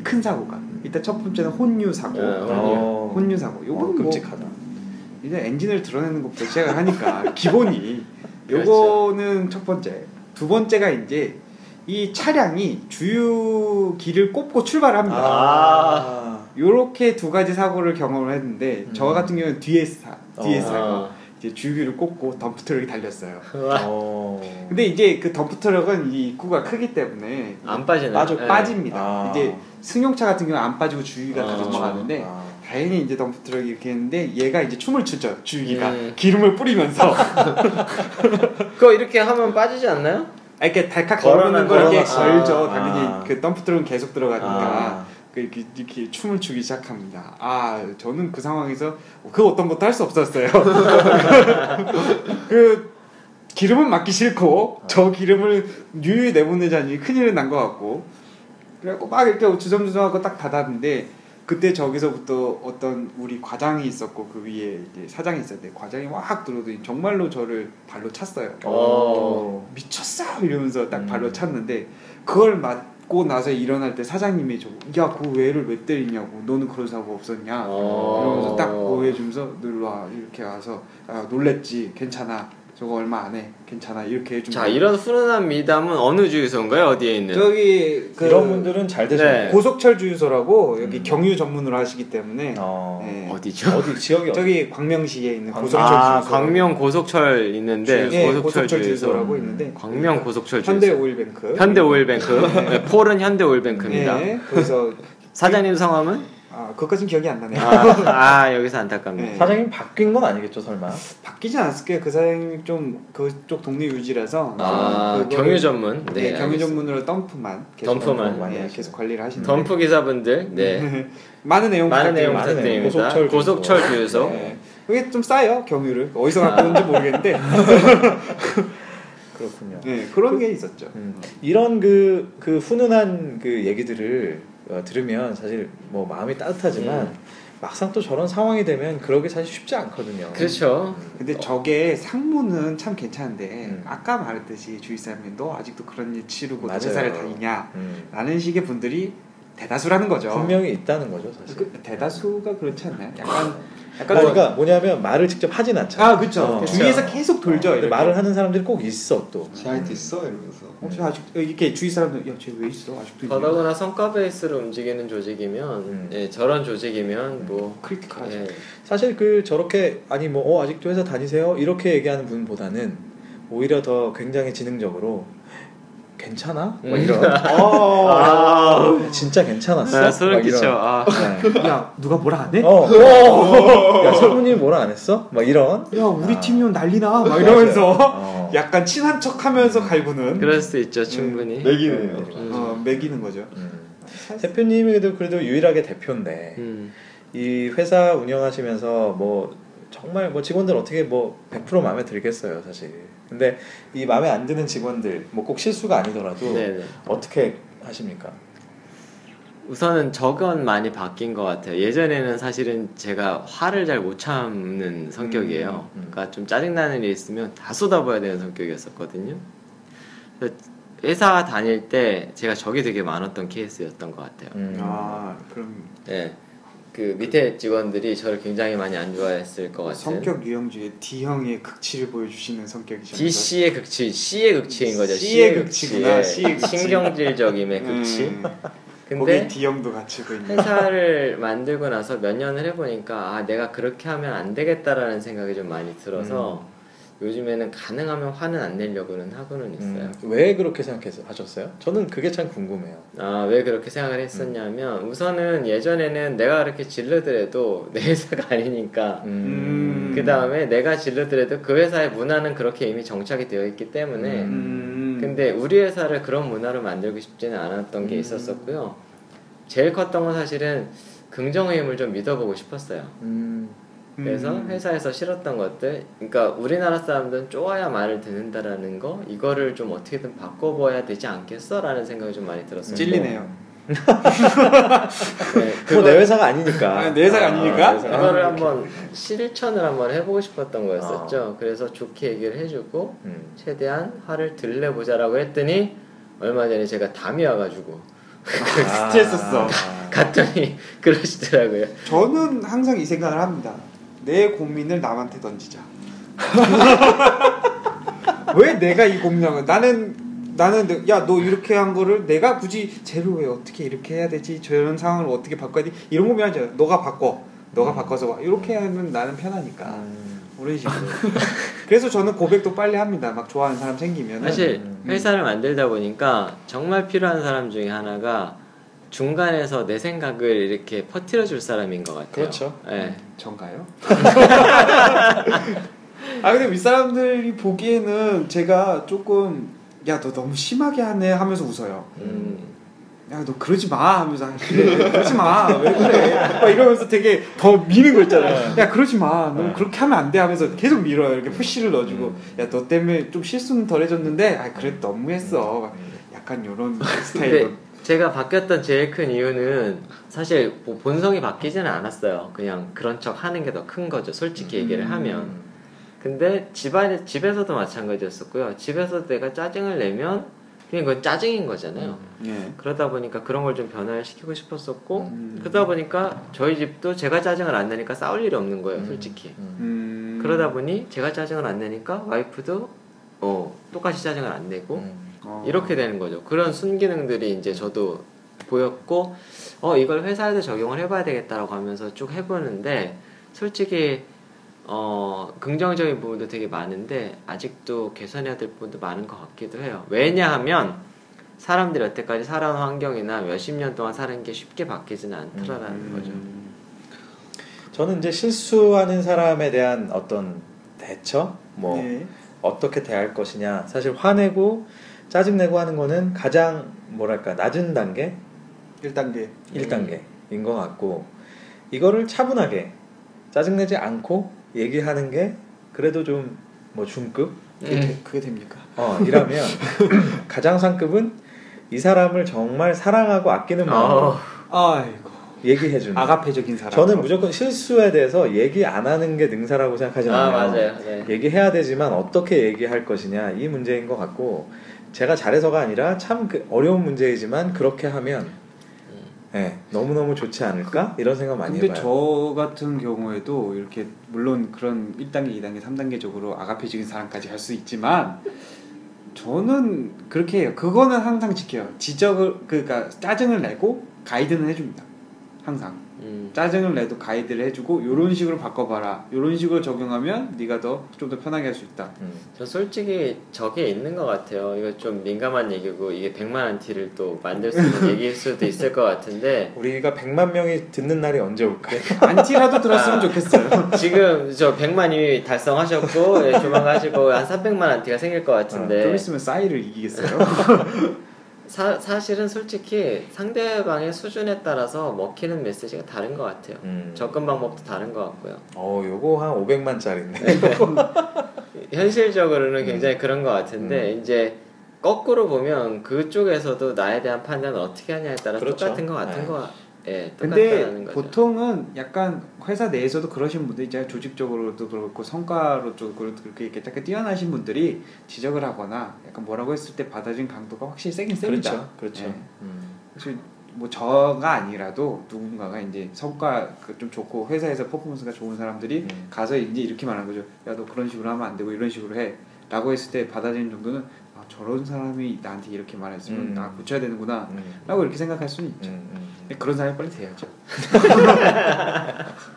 큰 사고가. 일단 첫 번째는 혼유 사고. 네, 어, 혼유 사고. 요건 어, 뭐 끔찍하다 이제 엔진을 드러내는 것부터 시작을 하니까 기본이 그렇죠. 요거는 첫 번째. 두 번째가 이제 이 차량이 주유기를 꼽고 출발을 합니다. 아, 요렇게 두 가지 사고를 경험을 했는데 음. 저 같은 경우는 DS 사 DS 어. 사고 이제 주유기를 꽂고 덤프 트럭이 달렸어요. 어. 근데 이제 그 덤프 트럭은 이 입구가 크기 때문에 안 빠지나요? 빠져- 네. 빠집니다. 아. 이제 승용차 같은 경우는 안 빠지고 주유기가 다 아. 넘어가는데 아. 다행히 이제 덤프 트럭이 이렇게 했는데 얘가 이제 춤을 추죠 주유기가 음. 기름을 뿌리면서 그거 이렇게 하면 빠지지 않나요? 아, 이렇게 달칵 걸어놓는 걸 이렇게. 걸죠 아. 당연히 그 덤프 트럭은 계속 들어가니까 아. 그 이렇게, 이렇게 춤을 추기 시작합니다. 아 저는 그 상황에서 그 어떤 것도 할 수 없었어요. 그 기름은 맞기 싫고 저 기름을 유유히 내보내자니 큰일은 난것 같고 그래갖고 막 이렇게 주섬주섬하고 딱 닫았는데 그때 저기서부터 어떤 우리 과장이 있었고 그 위에 이제 사장이 있었는데 과장이 확 들어오더니 정말로 저를 발로 찼어요. 어. 미쳤어 이러면서 딱 음. 발로 찼는데 그걸 맞고 나서 일어날 때 사장님이 저야그 왜를 왜 때리냐고 너는 그런 사고 없었냐 어. 이러면서 딱 보호해주면서 놀라 이렇게 와서 아, 놀랬지 괜찮아 저거 얼마 안 해 괜찮아 이렇게 해주면 자 이런 훈훈한 미담은 어느 주유소인가요? 어디에 있는? 저기 그 이런 분들은 잘 되셨네요 네. 고속철 주유소라고 여기 음. 경유 전문으로 하시기 때문에 어. 네. 어디죠? 어디 지역이 어디? 저기 광명시에 있는 광- 고속철 아 주유소 광명 고속철 있는데 예, 고속철, 고속철 주유소 음. 있는데 광명 고속철 주유소 현대 오일뱅크 현대 오일뱅크 네, 폴은 현대 오일뱅크입니다 예, 거기서 사장님 성함은? 아 그것까진 기억이 안 나네요. 아, 아, 여기서 안타깝네 네. 사장님 바뀐 건 아니겠죠 설마 바뀌지 않았을 거예요. 그 사장님이 좀 그쪽 동네 유지라서 아 경유 전문 네, 네, 경유. 전문으로 덤프만 계속 덤프만. 예, 많이 계속 관리를 하시는 덤프 기사분들 네 많은 내용 많은 내용 부탁드립니다. 많은 내용. 부탁드립니다 고속철 고속철 주유소. 주유소 네. 그게 좀 싸요 경유를 어디서 갖고 온지 모르겠는데 그렇군요 네, 그런 게 있었죠. 음, 이런 그, 그 훈훈한 그 얘기들을 어, 들으면 사실 뭐 마음이 따뜻하지만 음. 막상 또 저런 상황이 되면 그러기 사실 쉽지 않거든요. 그렇죠 근데 저게 상무는 참 괜찮은데 음. 아까 말했듯이 주위 사람이 너 아직도 그런 일 치르고 맞아요. 회사를 다니냐 음, 라는 식의 분들이 대다수라는 거죠. 분명히 있다는 거죠 사실. 그 대다수가 그렇지 않나요? 약간 아, 약간 그러니까 뭐냐면 말을 직접 하진 않잖아. 아 그렇죠. 어. 주위에서 계속 돌죠. 근데 이렇게. 말을 하는 사람들이 꼭 있어 또. 사이트 있어 이러면서 어, 저 아직 이렇게 주위 사람들 야쟤 왜 있어 아직도? 더더구나 성과 베이스로 움직이는 조직이면 음. 예, 저런 조직이면 뭐 크리티컬하죠. 예, 사실 그 저렇게 아니 뭐 어, 아직도 회사 다니세요 이렇게 얘기하는 분보다는 오히려 더 굉장히 지능적으로 괜찮아? 음. 막 이런 어. 진짜 괜찮았어? 아, 소름. 끼쳐. 아. 네. 야 누가 뭐라 안 해? 어. 야 성훈이 뭐라 안 했어? 막 이런 야 우리 아. 팀이면 난리나 막 이러면서 어. 약간 친한 척하면서 갈구는 그럴 수도 있죠, 충분히. 매기네요. 음. 어, 매기는 거죠. 음. 대표님이 그래도 그래도 유일하게 대표인데 음. 이 회사 운영하시면서 뭐 정말 뭐 직원들 어떻게 뭐 100% 마음에 들겠어요 사실. 근데 이 마음에 안 드는 직원들 뭐 꼭 실수가 아니더라도 네네. 어떻게 하십니까? 우선은 저건 많이 바뀐 것 같아요. 예전에는 사실은 제가 화를 잘 못 참는 성격이에요. 음, 음. 그러니까 좀 짜증나는 일 있으면 다 쏟아부어야 되는 성격이었었거든요. 그래서 회사 다닐 때 제가 적이 되게 많았던 케이스였던 것 같아요. 음. 아 그럼 네. 그 밑에 직원들이 저를 굉장히 많이 안 좋아했을 것 같아요. 성격 유형 중에 D형의 극치를 보여주시는 성격이죠. D C의 극치, C의 극치인 거죠. C의 극치구나, C의 극치. 신경질적임의 극치. 음, 근데 D형도 갖추고 있는. 회사를 만들고 나서 몇 년을 해보니까 아 내가 그렇게 하면 안 되겠다라는 생각이 좀 많이 들어서 요즘에는 가능하면 화는 안 내려고는 하고는 있어요. 음, 왜 그렇게 생각해서 하셨어요? 저는 그게 참 궁금해요. 아 왜 그렇게 생각을 했었냐면 우선은 예전에는 내가 그렇게 질르더라도 내 회사가 아니니까 음. 그 다음에 내가 질르더라도 그 회사의 문화는 그렇게 이미 정착이 되어 있기 때문에 음. 근데 우리 회사를 그런 문화로 만들고 싶지는 않았던 게 음. 있었었고요. 제일 컸던 건 사실은 긍정의 힘을 좀 믿어보고 싶었어요. 음. 그래서 음. 회사에서 싫었던 것들, 그러니까 우리나라 사람들은 쪼아야 말을 듣는다라는 거, 이거를 좀 어떻게든 바꿔봐야 되지 않겠어라는 생각이 좀 많이 들었어요. 찔리네요. 네, 그거 내 회사가 아니니까. 아, 내 회사가 아 니니까? 내 회사가 그거를 아니니까. 한번 실천을 한번 해보고 싶었던 거였었죠. 그래서 좋게 얘기를 해주고 음. 최대한 화를 덜 내보자라고 했더니 얼마 전에 제가 담이 와가지고 아. 스트레스 써. 갔더니 그러시더라고요. 저는 항상 이 생각을 합니다. 내 고민을 남한테 던지자. 왜 내가 이 고민을 나는 나는 야 너 이렇게 한 거를 내가 굳이 쟤를 왜 어떻게 이렇게 해야 되지 저런 상황을 어떻게 바꿔야 돼 이런 고민하지 않아. 너가 바꿔 너가 바꿔서 와 이렇게 하면 나는 편하니까 음. 그런 식으로. 그래서 저는 고백도 빨리 합니다. 막 좋아하는 사람 생기면 사실 음. 회사를 만들다 보니까 정말 필요한 사람 중에 하나가 중간에서 내 생각을 이렇게 퍼뜨려 줄 사람인 것 같아요. 그렇죠. 네. 전가요? 아 근데 윗사람들이 보기에는 제가 조금 야 너 너무 심하게 하네 하면서 웃어요. 음, 야너 그러지 마 하면서 아, 그래 그러지 마 왜 그래 막 이러면서 되게 더 미는 거 있잖아요. 야 그러지 마너 네. 그렇게 하면 안 돼 하면서 계속 밀어요. 이렇게 푸시를 넣어주고 음. 야너 때문에 좀 실수는 덜해졌는데 아 그래 너무했어. 약간 이런 스타일로. 제가 바뀌었던 제일 큰 이유는 사실 뭐 본성이 바뀌지는 않았어요. 그냥 그런 척 하는 게 더 큰 거죠. 솔직히 얘기를 음. 하면. 근데 집안에 집에서도 마찬가지였었고요. 집에서 내가 짜증을 내면 그냥 그건 짜증인 거잖아요. 예. 그러다 보니까 그런 걸 좀 변화를 시키고 싶었었고 음. 그러다 보니까 저희 집도 제가 짜증을 안 내니까 싸울 일이 없는 거예요, 음. 솔직히. 음. 음. 그러다 보니 제가 짜증을 안 내니까 와이프도 어 똑같이 짜증을 안 내고 음. 어. 이렇게 되는 거죠. 그런 순기능들이 이제 저도 보였고 어 이걸 회사에도 적용을 해봐야 되겠다라고 하면서 쭉 해보는데 솔직히 어 긍정적인 부분도 되게 많은데 아직도 개선해야 될 부분도 많은 것 같기도 해요. 왜냐하면 사람들이 여태까지 살아온 환경이나 몇십 년 동안 사는 게 쉽게 바뀌지는 않더라라는 음. 거죠. 저는 이제 실수하는 사람에 대한 어떤 대처, 뭐 예. 어떻게 대할 것이냐. 사실 화내고 짜증내고 하는 거는 가장 뭐랄까 낮은 단계, 1단계. 1단계인 것 같고 이거를 차분하게 짜증내지 않고 얘기하는 게 그래도 좀 뭐 중급 그게, 음. 되- 그게 됩니까? 어 이라면 가장 상급은 이 사람을 정말 사랑하고 아끼는 마음으로 어, 아이고. 얘기해 주는. 아가페적인 사람. 저는 무조건 실수에 대해서 얘기 안 하는 게 능사라고 생각하지 아 않아요. 맞아요. 네. 얘기해야 되지만 어떻게 얘기할 것이냐 이 문제인 것 같고 제가 잘해서가 아니라 참그 어려운 문제이지만 그렇게 하면 음. 예, 너무너무 좋지 않을까 이런 생각 많이 근데 해봐요. 저 같은 경우에도 이렇게 물론 그런 1단계, 2단계, 3단계적으로 아가페적인 사람까지 할수 있지만 저는 그렇게 해요. 그거는 항상 지켜요. 지적을 그러니까 짜증을 내고 가이드는 해줍니다. 항상 음. 짜증을 내도 가이드를 해주고 이런 식으로 바꿔봐라 이런 식으로 적용하면 네가 더 좀 더 편하게 할 수 있다 음. 저 솔직히 저게 있는 것 같아요. 이거 좀 민감한 얘기고 이게 100만 원 티를 또 만들 수 있는 얘기일 수도 있을 것 같은데 우리가 100만 명이 듣는 날이 언제 올까요? 안티라도 들었으면 좋겠어요 지금 저 100만 이미 달성하셨고 예, 조만간 하시고 한 300만 원 티가 생길 것좀 같은데 있으면 싸이를 이기겠어요 사, 사실은 솔직히 상대방의 수준에 따라서 먹히는 메시지가 다른 것 같아요. 음. 접근 방법도 다른 것 같고요. 어, 요거 한 500만 짜리인데. 현실적으로는 음. 굉장히 그런 것 같은데 이제 거꾸로 보면 그쪽에서도 나에 대한 판단을 어떻게 하냐에 따라 그렇죠. 똑같은 것 같은 네. 거, 예, 근데. 보통은 약간 회사 내에서도 그러신 분들 있잖아요 조직적으로도 그렇고 성과로 도 그렇게 이렇게 약간 뛰어나신 분들이 지적을 하거나 약간 뭐라고 했을 때 받아진 강도가 확실히 세긴 셉니다 그렇죠. 그렇죠. 예. 음. 사실 뭐 저가 아니라도 누군가가 이제 성과 그좀 좋고 회사에서 퍼포먼스가 좋은 사람들이 음. 가서 이제 이렇게 말하는 거죠. 야 너 그런 식으로 하면 안 되고 이런 식으로 해 라고 했을 때 받아들이는 정도는 아 저런 사람이 나한테 이렇게 말했으면 음. 나 고쳐야 되는구나라고 음. 이렇게 생각할 수는 있죠. 음, 음. 근데 그런 사람이 빨리 돼야죠.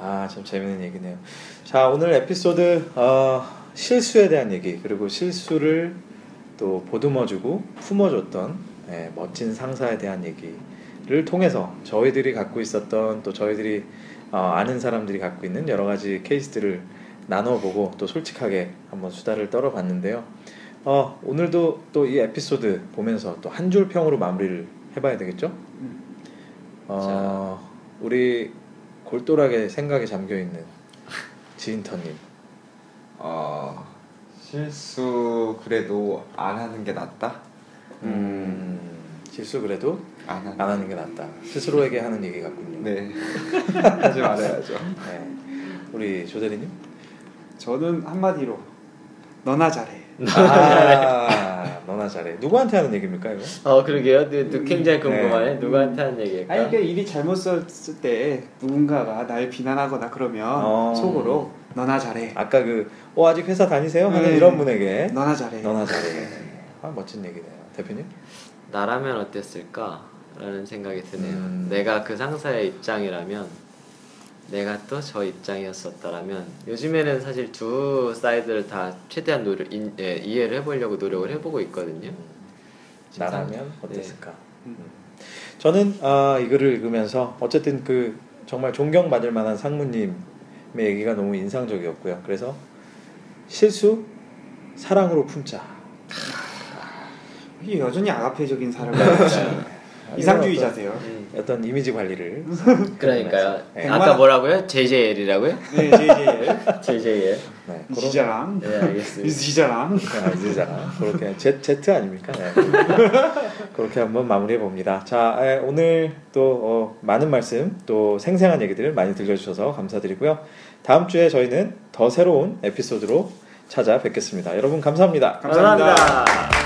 아, 참 재밌는 얘기네요. 자, 오늘 에피소드 어, 실수에 대한 얘기 그리고 실수를 또 보듬어주고 품어줬던 예, 멋진 상사에 대한 얘기를 통해서 저희들이 갖고 있었던 또 저희들이 어, 아는 사람들이 갖고 있는 여러 가지 케이스들을 나눠보고 또 솔직하게 한번 수다를 떨어봤는데요. 어, 오늘도 또 이 에피소드 보면서 또 한 줄 평으로 마무리를 해봐야 되겠죠? 어, 우리 골똘하게 생각에 잠겨 있는 지인터님. 어, 실수 그래도 안 하는 게 낫다. 음, 실수 그래도 안 하는. 안 하는 게 낫다. 스스로에게 하는 얘기 같군요. 네. 하지 말아야죠. 네. 우리 조대리님. 저는 한마디로 너나 잘해. 아, 너나 잘해. 누구한테 하는 얘기입니까 이거? 어 그러게요. 누, 누, 굉장히 궁금하네. 네. 누구한테 하는 얘기일까? 아니 그러니까 일이 잘못 썼을 때 누군가가 날 비난하거나 그러면 어. 속으로 너나 잘해. 아까 그, 어 아직 회사 다니세요? 하는 네. 이런 분에게 너나 잘해. 너나 잘해. 아 멋진 얘기네요. 대표님. 나라면 어땠을까라는 생각이 드네요. 음. 내가 그 상사의 입장이라면 내가 또 저 입장이었었다라면 요즘에는 사실 두 사이드를 다 최대한 노력 인, 예, 이해를 해보려고 노력을 해보고 있거든요. 나라면 네. 어땠을까? 음. 저는 아, 이 글을 읽으면서 어쨌든 그 정말 존경받을 만한 상무님의 얘기가 너무 인상적이었고요. 그래서 실수 사랑으로 품자. 이게 여전히 아가페적인 사람이에요. 이상주의자세요. 음, 어떤 이미지 관리를 그러니까요. 네. 아까 뭐라고요? JJL이라고요? 네, JJL. JJL. 네, 이지자랑. 네 알겠습니다. 이지자랑. 아, 이제잖아. 그렇게 Z, Z 아닙니까? 네. 그렇게 한번 마무리해 봅니다. 자, 에, 오늘 또 어, 많은 말씀 또 생생한 얘기들을 많이 들려주셔서 감사드리고요. 다음 주에 저희는 더 새로운 에피소드로 찾아뵙겠습니다. 여러분 감사합니다. 감사합니다. 감사합니다.